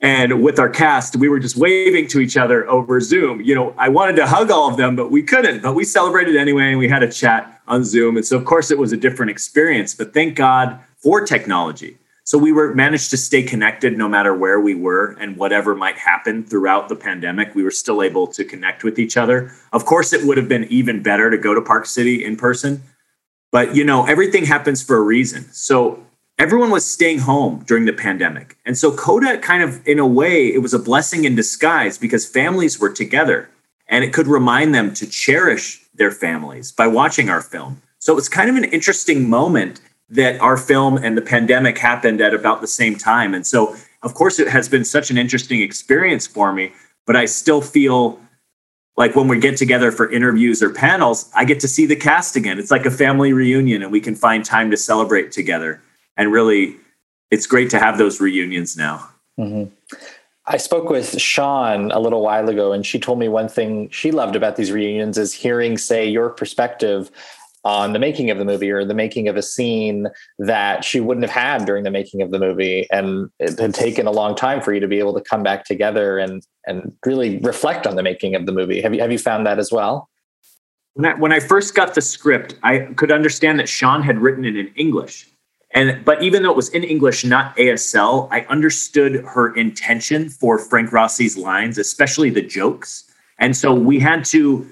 And with our cast, we were just waving to each other over Zoom. You know, I wanted to hug all of them, but we couldn't. But we celebrated anyway, and we had a chat on Zoom. And so, of course, it was a different experience, but thank God for technology. So we were managed to stay connected no matter where we were and whatever might happen throughout the pandemic. We were still able to connect with each other. Of course, it would have been even better to go to Park City in person, but you know, everything happens for a reason. So everyone was staying home during the pandemic. And so Coda kind of, in a way, it was a blessing in disguise because families were together and it could remind them to cherish their families by watching our film. So it was kind of an interesting moment that our film and the pandemic happened at about the same time. And so, of course, it has been such an interesting experience for me, but I still feel like when we get together for interviews or panels, I get to see the cast again. It's like a family reunion and we can find time to celebrate together and really it's great to have those reunions now. Mm-hmm. I spoke with Sian a little while ago, and she told me one thing she loved about these reunions is hearing, say, your perspective on the making of the movie or the making of a scene that she wouldn't have had during the making of the movie. And it had taken a long time for you to be able to come back together and and really reflect on the making of the movie. Have you have you found that as well? When I, when I first got the script, I could understand that Sian had written it in English. And but even though it was in English, not ASL, I understood her intention for Frank Rossi's lines, especially the jokes. And so we had to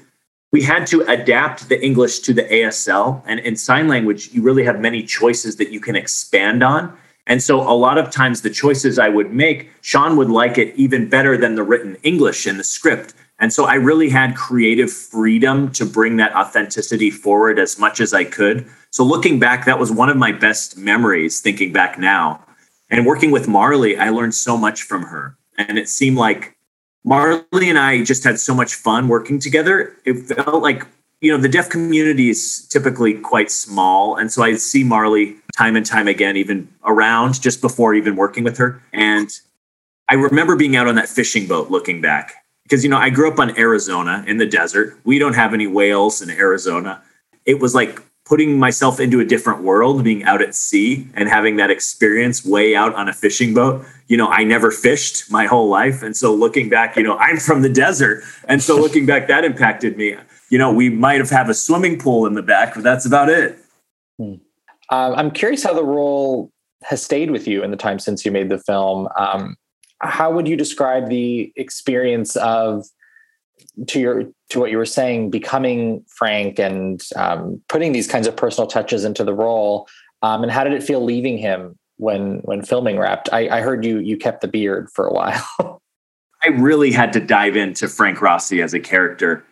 we had to adapt the English to the ASL. And in sign language, you really have many choices that you can expand on. And so a lot of times the choices I would make, Sian would like it even better than the written English in the script. And so I really had creative freedom to bring that authenticity forward as much as I could. So looking back, that was one of my best memories thinking back now. And working with Marlee, I learned so much from her. And it seemed like Marlee and I just had so much fun working together. It felt like, you know, the deaf community is typically quite small. And so I see Marlee time and time again, even around just before even working with her. And I remember being out on that fishing boat looking back because, you know, I grew up on Arizona in the desert. We don't have any whales in Arizona. It was like putting myself into a different world, being out at sea and having that experience way out on a fishing boat. You know, I never fished my whole life. And so looking back, you know, [laughs] I'm from the desert. And so looking back, that impacted me. You know, we might have had a swimming pool in the back, but that's about it. Hmm. Um, I'm curious how the role has stayed with you in the time since you made the film. Um, how would you describe the experience of to your to what you were saying, becoming Frank and um, putting these kinds of personal touches into the role, um, and how did it feel leaving him when when filming wrapped? I, I heard you you kept the beard for a while. [laughs] I really had to dive into Frank Rossi as a character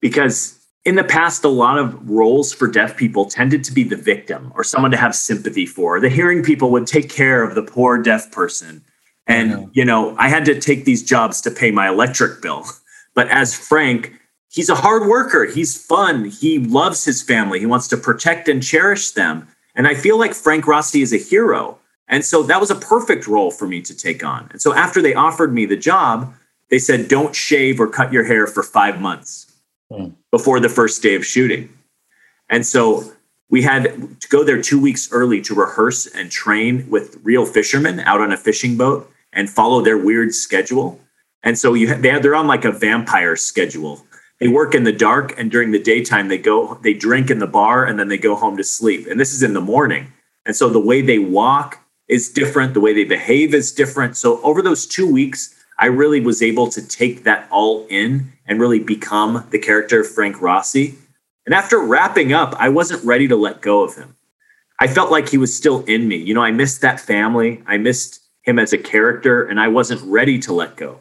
because in the past, a lot of roles for deaf people tended to be the victim or someone to have sympathy for. The hearing people would take care of the poor deaf person. And, you know, I had to take these jobs to pay my electric bill. [laughs] But as Frank, he's a hard worker. He's fun. He loves his family. He wants to protect and cherish them. And I feel like Frank Rossi is a hero. And so that was a perfect role for me to take on. And so after they offered me the job, they said, don't shave or cut your hair for five months mm. before the first day of shooting. And so we had to go there two weeks early to rehearse and train with real fishermen out on a fishing boat and follow their weird schedule. And so you they they're on like a vampire schedule. They work in the dark, and during the daytime they go they drink in the bar, and then they go home to sleep. And this is in the morning. And so the way they walk is different. The way they behave is different. So over those two weeks, I really was able to take that all in and really become the character of Frank Rossi. And after wrapping up, I wasn't ready to let go of him. I felt like he was still in me. You know, I missed that family. I missed him as a character, and I wasn't ready to let go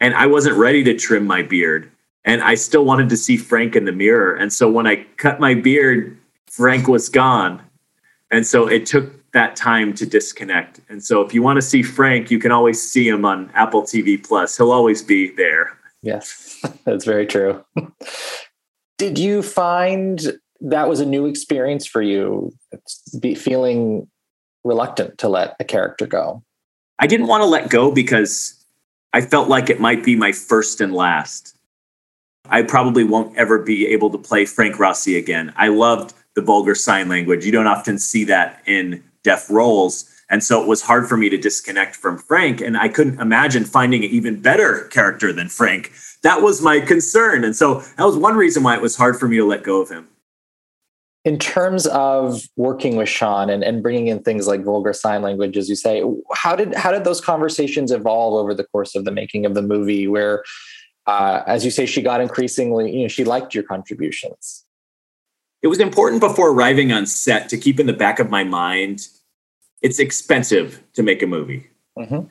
and I wasn't ready to trim my beard. And I still wanted to see Frank in the mirror. And so when I cut my beard, Frank was gone. And so it took that time to disconnect. And so if you want to see Frank, you can always see him on Apple TV Plus. He'll always be there. Yes, [laughs] that's very true. [laughs] Did you find that was a new experience for you, feeling reluctant to let a character go? I didn't want to let go because I felt like it might be my first and last. I probably won't ever be able to play Frank Rossi again. I loved the vulgar sign language. You don't often see that in deaf roles. And so it was hard for me to disconnect from Frank. And I couldn't imagine finding an even better character than Frank. That was my concern. And so that was one reason why it was hard for me to let go of him. In terms of working with Sian and, and bringing in things like vulgar sign language, as you say, how did how did those conversations evolve over the course of the making of the movie? Where, uh, as you say, she got increasingly, you know, she liked your contributions. It was important before arriving on set to keep in the back of my mind. It's expensive to make a movie. Mm-hmm.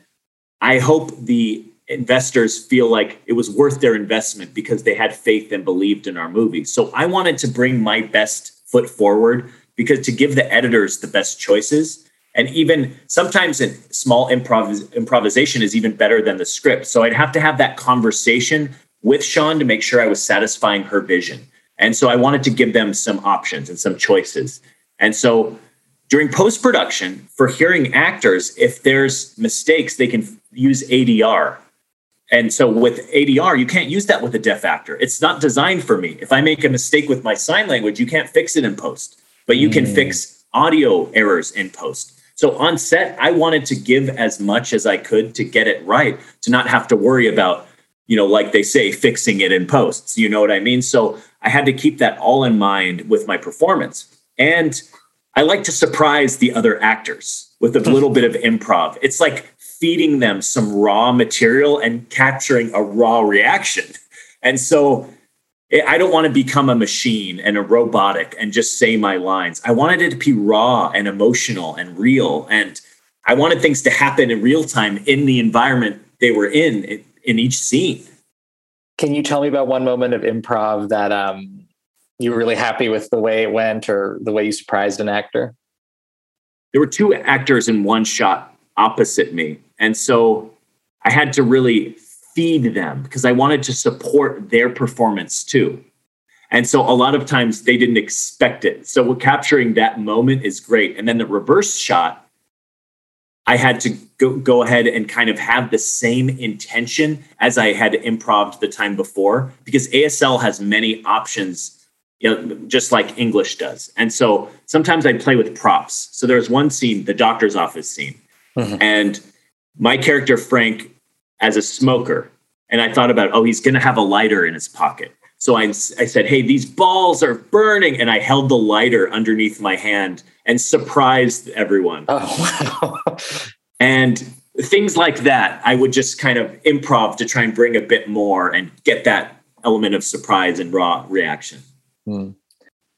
I hope the investors feel like it was worth their investment because they had faith and believed in our movie. So I wanted to bring my best foot forward because to give the editors the best choices and even sometimes a small improv- improvisation is even better than the script. So i'd have to have that conversation with sian to make sure i was satisfying her vision. And so i wanted to give them some options and some choices. And so during post production for hearing actors if there's mistakes they can use adr and so with ADR, you can't use that with a deaf actor. It's not designed for me. If I make a mistake with my sign language, you can't fix it in post, but you mm. can fix audio errors in post. So on set, I wanted to give as much as I could to get it right, to not have to worry about, you know, like they say, fixing it in posts. You know what I mean? So I had to keep that all in mind with my performance. And I like to surprise the other actors with a [laughs] little bit of improv. It's like feeding them some raw material and capturing a raw reaction. And so I don't want to become a machine and a robotic and just say my lines. I wanted it to be raw and emotional and real. And I wanted things to happen in real time in the environment they were in in each scene. Can you tell me about one moment of improv that um, you were really happy with the way it went or the way you surprised an actor? There were two actors in one shot opposite me. And so I had to really feed them because I wanted to support their performance too. And so a lot of times they didn't expect it. So capturing that moment is great. And then the reverse shot, I had to go, go ahead and kind of have the same intention as I had improv the time before because ASL has many options, you know, just like English does. And so sometimes I play with props. So there's one scene, the doctor's office scene, mm-hmm. and my character Frank as a smoker, and I thought about, oh, he's going to have a lighter in his pocket. So I, I said, hey, these balls are burning. And I held the lighter underneath my hand and surprised everyone. Oh, [laughs] wow. and things like that, I would just kind of improv to try and bring a bit more and get that element of surprise and raw reaction.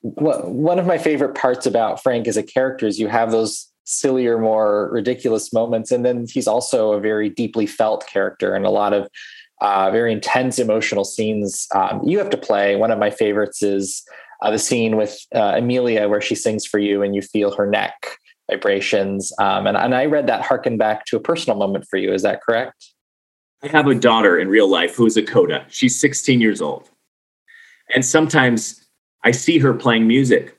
Well, one of my favorite parts about Frank as a character is you have those sillier, more ridiculous moments. And then he's also a very deeply felt character and a lot of uh, very intense emotional scenes um, you have to play. One of my favorites is uh, the scene with uh, Emilia where she sings for you and you feel her neck vibrations. Um, and, and I read that harken back to a personal moment for you. Is that correct? I have a daughter in real life who is a coda. She's 16 years old. And sometimes I see her playing music.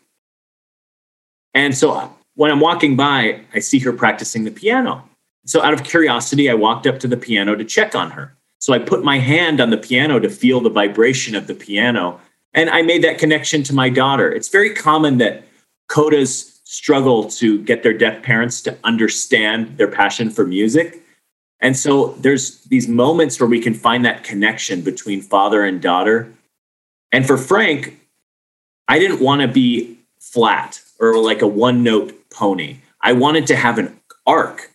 And so when I'm walking by, I see her practicing the piano. So, out of curiosity, I walked up to the piano to check on her. So, I put my hand on the piano to feel the vibration of the piano. And I made that connection to my daughter. It's very common that codas struggle to get their deaf parents to understand their passion for music. And so, there's these moments where we can find that connection between father and daughter. And for Frank, I didn't want to be flat or like a one note pony. I wanted to have an arc.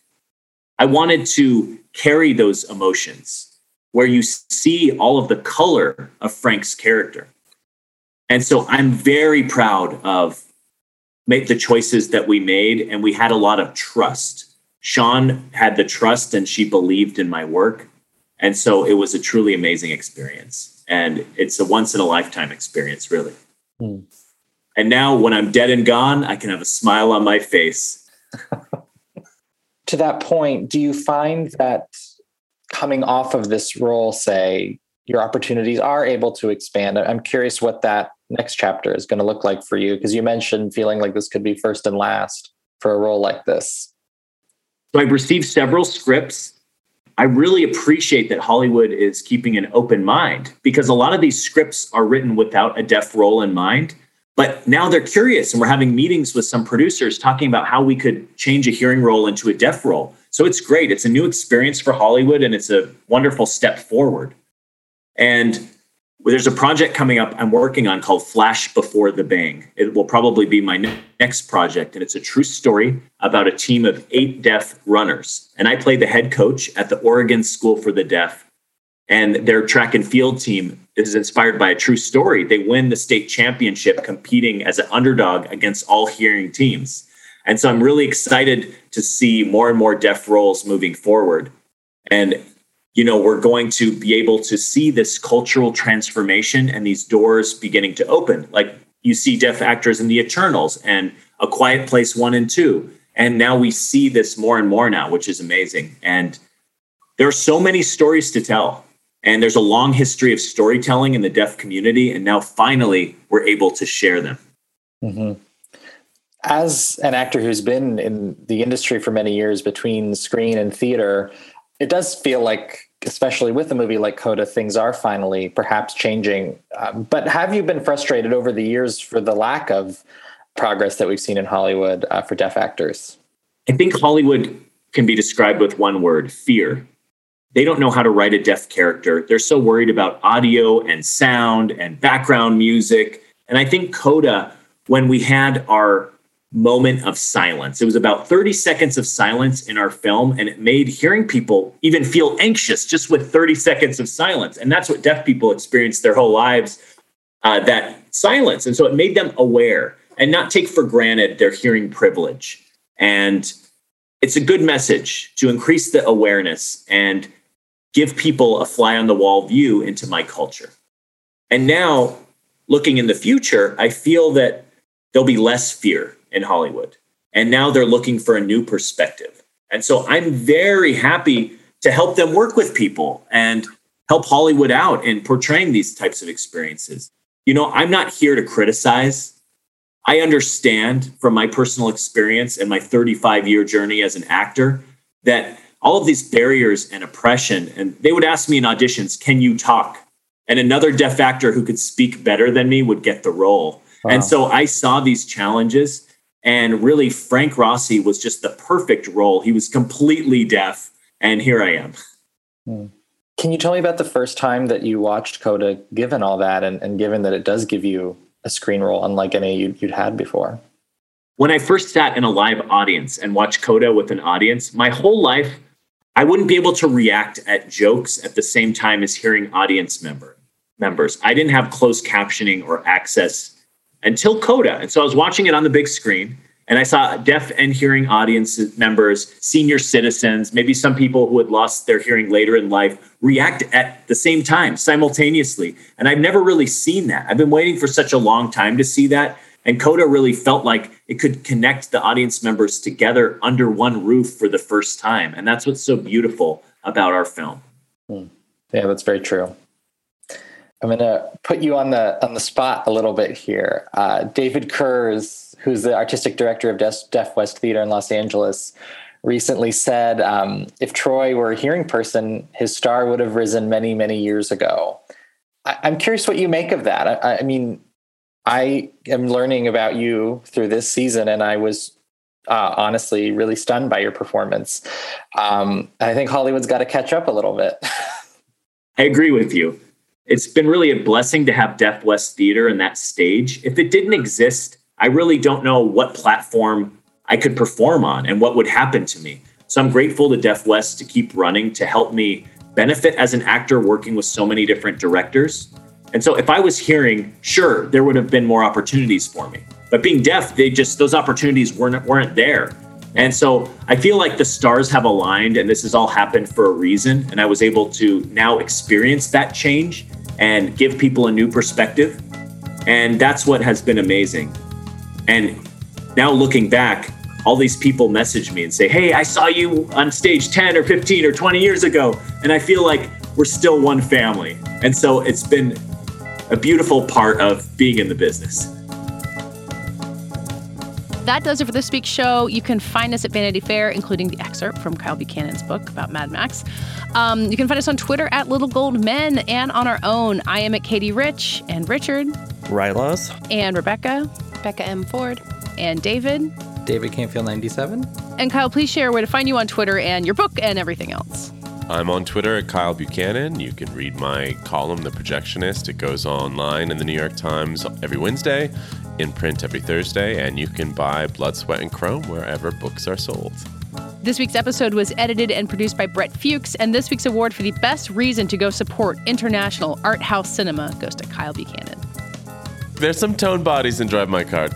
I wanted to carry those emotions where you see all of the color of Frank's character. And so I'm very proud of the choices that we made and we had a lot of trust. Sian had the trust and she believed in my work. And so it was a truly amazing experience. And it's a once in a lifetime experience, really. Hmm. And now when I'm dead and gone, I can have a smile on my face. [laughs] to that point, do you find that coming off of this role, say, your opportunities are able to expand? I'm curious what that next chapter is going to look like for you because you mentioned feeling like this could be first and last for a role like this. So I've received several scripts. I really appreciate that Hollywood is keeping an open mind because a lot of these scripts are written without a deaf role in mind. But now they're curious, and we're having meetings with some producers talking about how we could change a hearing role into a deaf role. So it's great. It's a new experience for Hollywood, and it's a wonderful step forward. And there's a project coming up I'm working on called Flash Before the Bang. It will probably be my next project, and it's a true story about a team of eight deaf runners. And I play the head coach at the Oregon School for the Deaf. And their track and field team is inspired by a true story. They win the state championship competing as an underdog against all hearing teams. And so I'm really excited to see more and more deaf roles moving forward. And you know, we're going to be able to see this cultural transformation and these doors beginning to open. Like you see deaf actors in The Eternals and A Quiet Place 1 and 2. And now we see this more and more now, which is amazing. And there are so many stories to tell. And there's a long history of storytelling in the deaf community. And now finally, we're able to share them. Mm-hmm. As an actor who's been in the industry for many years between screen and theater, it does feel like, especially with a movie like Coda, things are finally perhaps changing. Um, but have you been frustrated over the years for the lack of progress that we've seen in Hollywood uh, for deaf actors? I think Hollywood can be described with one word fear. They don't know how to write a deaf character. They're so worried about audio and sound and background music. And I think Coda, when we had our moment of silence. It was about 30 seconds of silence in our film, and it made hearing people even feel anxious just with 30 seconds of silence. And that's what deaf people experience their whole lives uh, that silence. And so it made them aware and not take for granted their hearing privilege. And it's a good message to increase the awareness and give people a fly on the wall view into my culture. And now, looking in the future, I feel that there'll be less fear in Hollywood. And now they're looking for a new perspective. And so I'm very happy to help them work with people and help Hollywood out in portraying these types of experiences. You know, I'm not here to criticize. I understand from my personal experience and my 35 year journey as an actor that all of these barriers and oppression, and they would ask me in auditions, Can you talk? And another deaf actor who could speak better than me would get the role. Wow. And so I saw these challenges and really, Frank Rossi was just the perfect role. He was completely deaf, and here I am. Hmm. Can you tell me about the first time that you watched Coda, given all that, and, and given that it does give you a screen role unlike any you'd, you'd had before? When I first sat in a live audience and watched Coda with an audience, my whole life, I wouldn't be able to react at jokes at the same time as hearing audience member members. I didn't have closed captioning or access until Coda. And so I was watching it on the big screen and I saw deaf and hearing audience members, senior citizens, maybe some people who had lost their hearing later in life react at the same time, simultaneously. And I've never really seen that. I've been waiting for such a long time to see that. And Coda really felt like it could connect the audience members together under one roof for the first time. And that's what's so beautiful about our film. Hmm. Yeah, that's very true. I'm going to put you on the on the spot a little bit here. Uh, David Kurs, who's the artistic director of Deaf, Deaf West Theater in Los Angeles, recently said um, if Troy were a hearing person, his star would have risen many, many years ago. I, am curious what you make of that. I, I, mean, I am learning about you through this season, and I was uh, honestly really stunned by your performance. Um, I think Hollywood's got to catch up a little bit. [laughs] I agree with you it's been really a blessing to have Deaf West Theater in that stage. If it didn't exist, I really don't know what platform I could perform on and what would happen to me. So I'm grateful to Deaf West to keep running to help me benefit as an actor working with so many different directors. And so if I was hearing, sure, there would have been more opportunities for me. But being deaf, they just those opportunities weren't weren't there. And so I feel like the stars have aligned and this has all happened for a reason. And I was able to now experience that change and give people a new perspective. And that's what has been amazing. And now looking back, all these people message me and say, Hey, I saw you on stage 10 or 15 or 20 years ago. And I feel like we're still one family. And so it's been a beautiful part of being in the business that does it for this week's show. You can find us at Vanity Fair, including the excerpt from Kyle Buchanan's book about Mad Max. Um, you can find us on Twitter at Little Gold Men and on our own. I am at Katie Rich and Richard. Rylaws. And Rebecca. Rebecca M. Ford. And David. David Canfield 97. And Kyle, please share where to find you on Twitter and your book and everything else. I'm on Twitter at Kyle Buchanan. You can read my column, The Projectionist. It goes online in the New York Times every Wednesday, in print every Thursday, and you can buy Blood, Sweat, and Chrome wherever books are sold. This week's episode was edited and produced by Brett Fuchs, and this week's award for the best reason to go support international art house cinema goes to Kyle Buchanan. There's some tone bodies in Drive My Car.